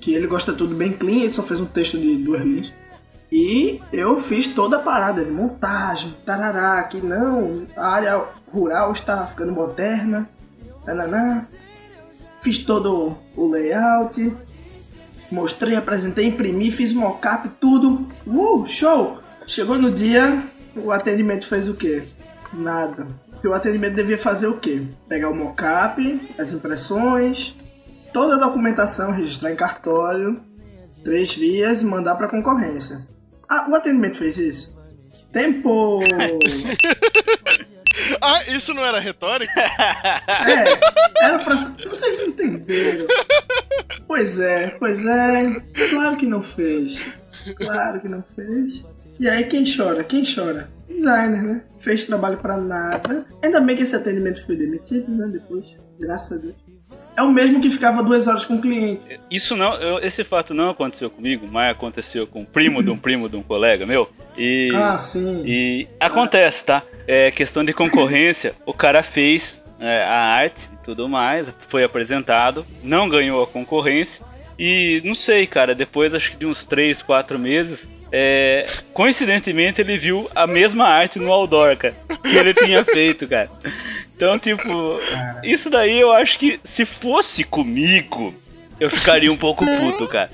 que ele gosta tudo bem clean, ele só fez um texto de duas linhas. E eu fiz toda a parada de montagem, tarará, que não, a área rural está ficando moderna, tananá. Fiz todo o layout, mostrei, apresentei, imprimi, fiz mockup, tudo. Uh, show! Chegou no dia, o atendimento fez o quê? Nada. O atendimento devia fazer o quê? Pegar o mockup, as impressões, toda a documentação, registrar em cartório, três vias e mandar para concorrência. Ah, o atendimento fez isso? Tempo! Ah, isso não era retórica? É, era pra. Vocês entenderam. Pois é, pois é. Claro que não fez. Claro que não fez. E aí quem chora? Quem chora? Designer, né? Fez trabalho pra nada. Ainda bem que esse atendimento foi demitido, né? Depois. Graças a Deus. É o mesmo que ficava duas horas com o cliente. Isso não, eu- esse fato não aconteceu comigo, mas aconteceu com um primo de um primo de um colega meu. E, Ah, sim. e acontece, tá? É questão de concorrência. o cara fez é, a arte e tudo mais, foi apresentado, não ganhou a concorrência. E não sei, cara, depois acho que de uns 3, 4 meses, é, coincidentemente ele viu a mesma arte no outdoor, cara, que ele tinha feito, cara. Então, tipo, isso daí eu acho que se fosse comigo, eu ficaria um pouco puto, cara.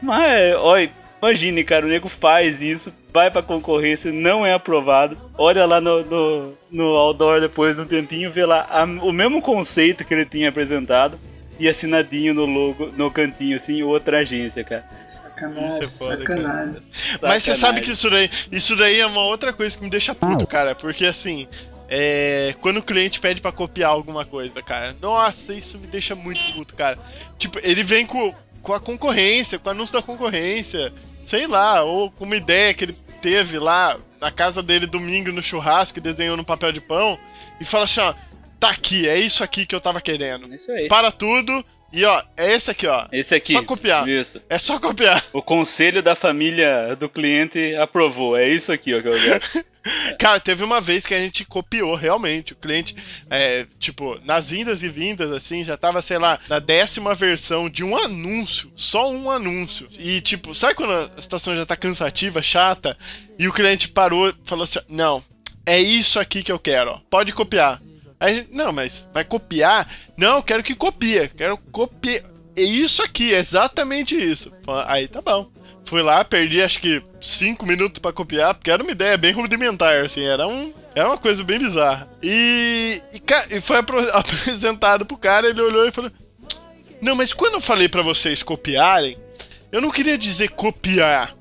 Mas, olha, Imagine, cara, o nego faz isso, vai pra concorrência, não é aprovado, olha lá no, no, no outdoor depois de um tempinho, vê lá a- o mesmo conceito que ele tinha apresentado e assinadinho no logo, no cantinho, assim, outra agência, cara. Sacanagem, é foda, sacanagem. Mas você Sacanagem. sabe que isso daí, isso daí é uma outra coisa que me deixa puto, cara. Porque assim, é, quando o cliente pede pra copiar alguma coisa, cara, nossa, isso me deixa muito puto, cara. Tipo, ele vem com, com a concorrência, com o anúncio da concorrência, sei lá, ou com uma ideia que ele teve lá na casa dele domingo no churrasco e desenhou no papel de pão e fala assim, ó, tá aqui, é isso aqui que eu tava querendo. Isso aí. Para tudo e ó, é esse aqui, ó. Esse aqui. Só copiar. Isso. É só copiar. O conselho da família do cliente aprovou. É isso aqui, ó, que eu quero. Cara, teve uma vez que a gente copiou realmente. O cliente, é, tipo, nas indas e vindas, assim, já tava, sei lá, na décima versão de um anúncio. Só um anúncio. E, tipo, sabe quando a situação já tá cansativa, chata? E o cliente parou e falou assim: Não, é isso aqui que eu quero, ó. Pode copiar. Aí, não, mas vai copiar? Não, quero que copie. Quero copiar. É isso aqui, é exatamente isso. Aí tá bom. Fui lá, perdi acho que 5 minutos pra copiar, porque era uma ideia bem rudimentar, assim, era, um, era uma coisa bem bizarra. E, e, e foi apresentado pro cara, ele olhou e falou: Não, mas quando eu falei pra vocês copiarem, eu não queria dizer copiar.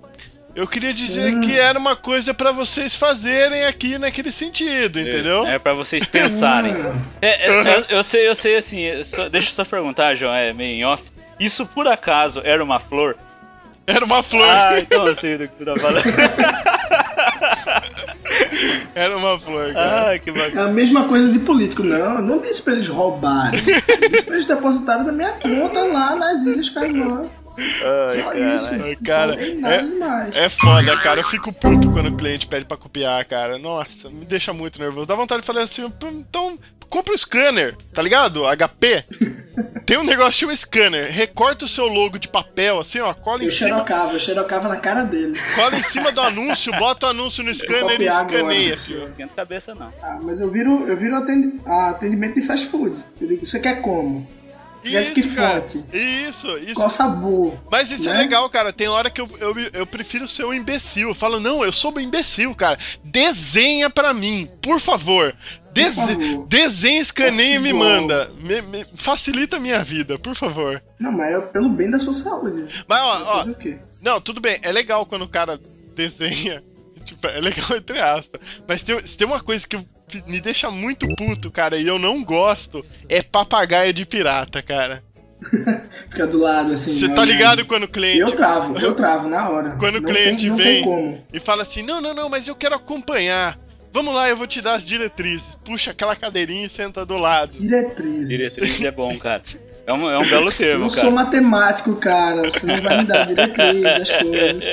Eu queria dizer que era uma coisa pra vocês fazerem aqui naquele sentido, entendeu? É pra vocês pensarem. É, é, eu, eu sei, eu sei assim. eu só- deixa eu só perguntar, João, é meio em off. Isso por acaso era uma flor? Era uma flor, Ah, então eu sei do que você tá falando. era uma flor, cara. Ah, que É bacana. a mesma coisa de político. Não, eu não disse pra eles roubarem. Eu disse pra eles depositarem da minha conta lá nas Ilhas Caimã. Só Ai, isso. Ai, cara, Não é- demais. É foda, cara. Eu fico puto quando o cliente pede pra copiar, cara. Nossa, me deixa muito nervoso. Dá vontade de falar assim, "Pô, então compra o scanner, tá ligado? HP. Tem um negócio chama scanner. Recorta o seu logo de papel, assim, ó. Cola em Eu cima, xerocava, eu xerocava na cara dele. cola em cima do anúncio, bota o anúncio no scanner e escaneia, assim, ó. Esquenta a cabeça, não. Ah, mas eu viro, eu viro atendi- atendimento de fast food. Eu digo, você quer como? Que Isso, cara. fonte? Isso, isso. Qual sabor? Mas isso é né? legal, cara. Tem hora que eu, eu, eu prefiro ser um imbecil. Eu falo, não, eu sou um imbecil, cara. Desenha pra mim, por favor. Dese favor. Desenha, escaneia e me manda. Me- me- facilita a minha vida, por favor. Não, mas é pelo bem da sua saúde. Mas, ó, ó, não, tudo bem. É legal quando o cara desenha. Tipo, é legal entre aspas. Mas tem, se tem uma coisa que me deixa muito puto, cara, e eu não gosto, é papagaio de pirata, cara. Fica do lado assim. Você né, tá olhando. ligado quando o cliente. Eu travo, eu travo na hora. Quando o Não cliente tem, não vem Tem como. e fala assim: não, não, não, mas eu quero acompanhar. Vamos lá, eu vou te dar as diretrizes. Puxa aquela cadeirinha e senta do lado. Diretriz. Diretriz é bom, cara. É um, é um belo Eu termo, não cara. sou matemático, cara. Você não vai me dar diretriz das coisas.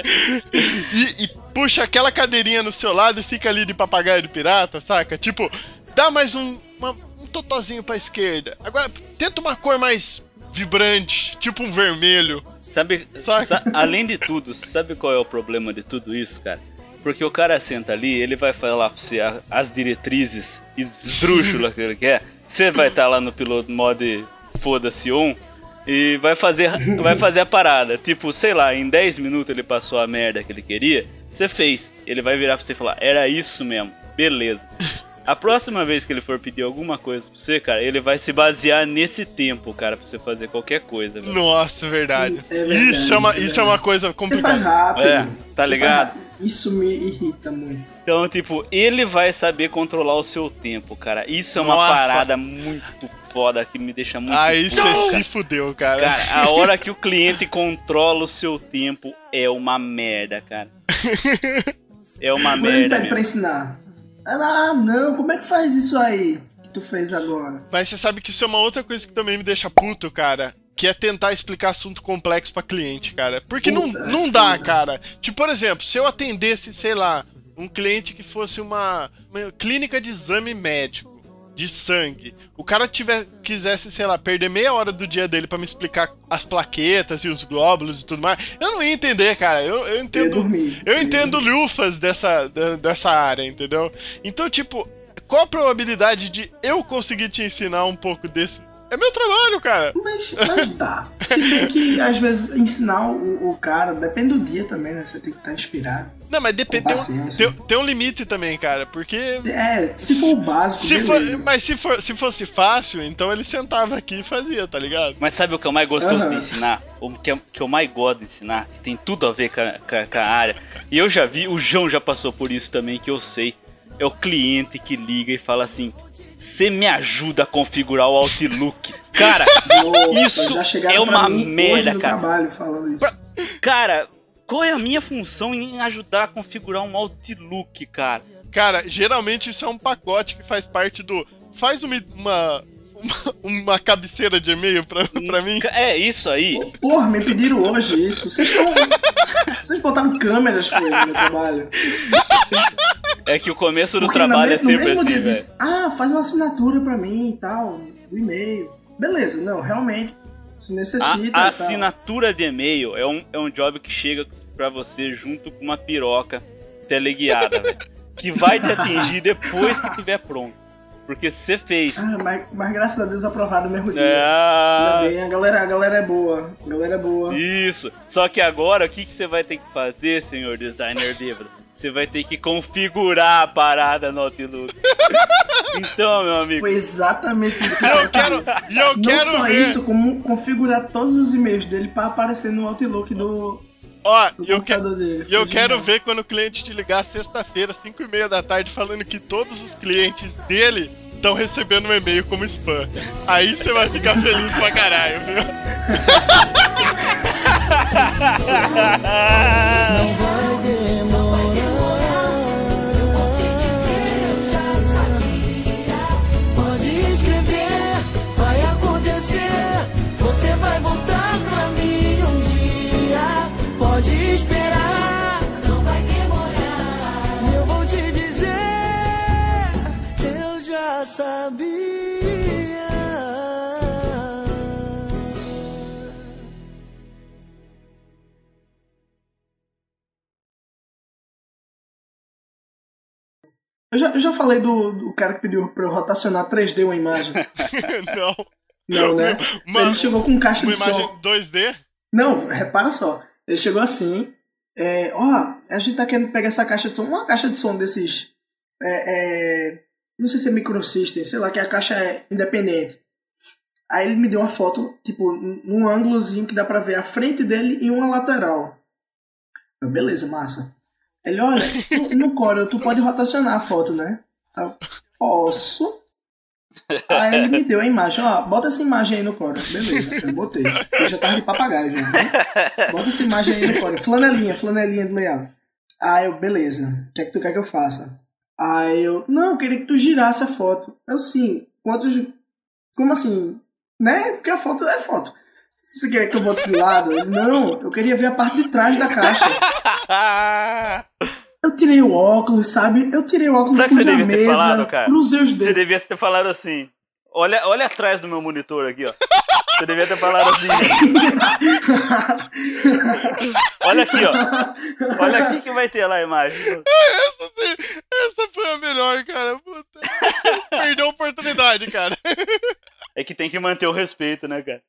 E, e puxa aquela cadeirinha no seu lado e fica ali de papagaio de pirata, saca? Tipo, dá mais um, uma- um totozinho pra esquerda. Agora, tenta uma cor mais vibrante, tipo um vermelho. Sabe, sa- além de tudo, sabe qual é o problema de tudo isso, cara? Porque o cara senta ali, ele vai falar pra você as diretrizes esdrúxulas que ele quer. Você vai estar lá no piloto mod foda-se on e vai fazer, vai fazer a parada. Tipo, sei lá, em 10 minutos ele passou a merda que ele queria, você fez. Ele vai virar pra você e falar, era isso mesmo, beleza. A próxima vez que ele for pedir alguma coisa pra você, cara, ele vai se basear nesse tempo, cara, pra você fazer qualquer coisa. velho. Nossa, verdade. É verdade, isso, é uma, é isso é uma coisa Você faz complicada. rápido. É, tá Você faz ligado? rápido. Isso me irrita muito. Então, tipo, ele vai saber controlar o seu tempo, cara. Isso é uma Nossa. parada muito foda que me deixa muito Aí você cara. se fudeu, cara. Cara, a hora que o cliente controla o seu tempo é uma merda, cara. É uma ele merda pede pra ensinar. Ah, não, como é que faz isso aí que tu fez agora? Mas você sabe que isso é uma outra coisa que também me deixa puto, cara. Que é tentar explicar assunto complexo pra cliente, cara. Porque não, Puta, não é dá, foda. cara. Tipo, por exemplo, se eu atendesse, sei lá, um cliente que fosse uma, uma clínica de exame médico de sangue, o cara tiver, quisesse, sei lá, perder meia hora do dia dele pra me explicar as plaquetas e os glóbulos e tudo mais, eu não ia entender, cara. Eu, eu Eu entendo. Eu ia entendo lufas dessa, dessa área, entendeu? Então, tipo, qual a probabilidade de eu conseguir te ensinar um pouco desse, É meu trabalho, cara. Mas, mas dá. Se bem que às vezes ensinar o, o cara, depende do dia também, né? Você tem que estar inspirado. Não, mas depende. Tem, um- tem- tem um limite também, cara. Porque. É, se for o básico, Se for, mas se, for, se fosse fácil, então ele sentava aqui e fazia, tá ligado? Mas sabe o que é o mais gostoso Aham. de ensinar? O que, é- que eu mais gosto de ensinar? Que tem tudo a ver com a, com a- com a área. E eu já vi, o João já passou por isso também, que eu sei. É o cliente que liga e fala assim: Você me ajuda a configurar o Outlook. Cara, Nossa, isso é pra uma merda, cara. trabalho falando isso. cara, qual é a minha função em ajudar a configurar um Outlook, cara? Cara, geralmente isso é um pacote que faz parte do. Faz uma. uma... Uma, uma cabeceira de e-mail pra, pra mim. É isso aí. Porra, me pediram hoje isso. Vocês estão. Vocês botaram câmeras, filho, no meu trabalho. É que o começo do Porque trabalho me- é sempre assim, velho. disse, ah, faz uma assinatura pra mim e tal, do e-mail. Beleza, não, realmente, se necessita. A, a assinatura de e-mail é um, é um job que chega pra você junto com uma piroca teleguiada, velho. Que vai te atingir depois que tiver pronto. Porque você fez. Ah, mas, mas graças a Deus aprovado no mesmo dia. É, bem, a galera, a galera é boa. A galera é boa. Isso. Só que agora, o que, que você vai ter que fazer, senhor designer bêbado? Você vai ter que configurar a parada no Outlook. então, meu amigo. Foi exatamente isso que eu eu quero, e eu Não quero só ver. isso, como configurar todos os e-mails dele pra aparecer no Outlook do, Ó, do eu, que, computador dele. e eu quero ver quando o cliente te ligar sexta-feira, 5 e meia da tarde, falando que todos os clientes dele estão recebendo um e-mail como spam. Aí você vai ficar feliz pra caralho, viu? sabia. Eu já, eu já falei do, do cara que pediu pra eu rotacionar 3D uma imagem. Não. Não, né? Uma, Ele chegou com um caixa uma de imagem som. 2D? Não, repara só. Ele chegou assim. É, ó, a gente tá querendo pegar essa caixa de som. Uma caixa de som desses. É, é, não sei se é microsystem, sei lá, que a caixa é independente. Aí ele me deu uma foto, tipo, num ângulozinho que dá pra ver a frente dele e uma lateral. Eu, beleza, massa. Ele, olha, no, Corel tu pode rotacionar a foto, né? Eu, Posso. Aí ele me deu a imagem, ó, bota essa imagem aí no Corel. Beleza, eu botei. Eu já tava de papagaio já, né? Bota essa imagem aí no Corel. Flanelinha, flanelinha do layout. Aí eu, beleza, o que é que tu quer que eu faça? Aí eu, não, eu queria que tu girasse a foto. Eu, sim, quantos... Como assim? Né? Porque a foto é foto. Você quer que eu bote de lado, não, eu queria ver a parte de trás da caixa. Eu tirei o óculos, sabe? Eu tirei o óculos, Sabe o que pus você na devia ter mesa, falado, cara? cruzei os Você dedos. devia ter falado assim. Olha, olha atrás do meu monitor aqui, ó. Você devia ter falado assim. Olha aqui, ó. Olha aqui que vai ter lá a imagem. Essa, sim, essa foi a melhor, cara. Puta. Perdeu a oportunidade, cara. É que tem que manter o respeito, né, cara?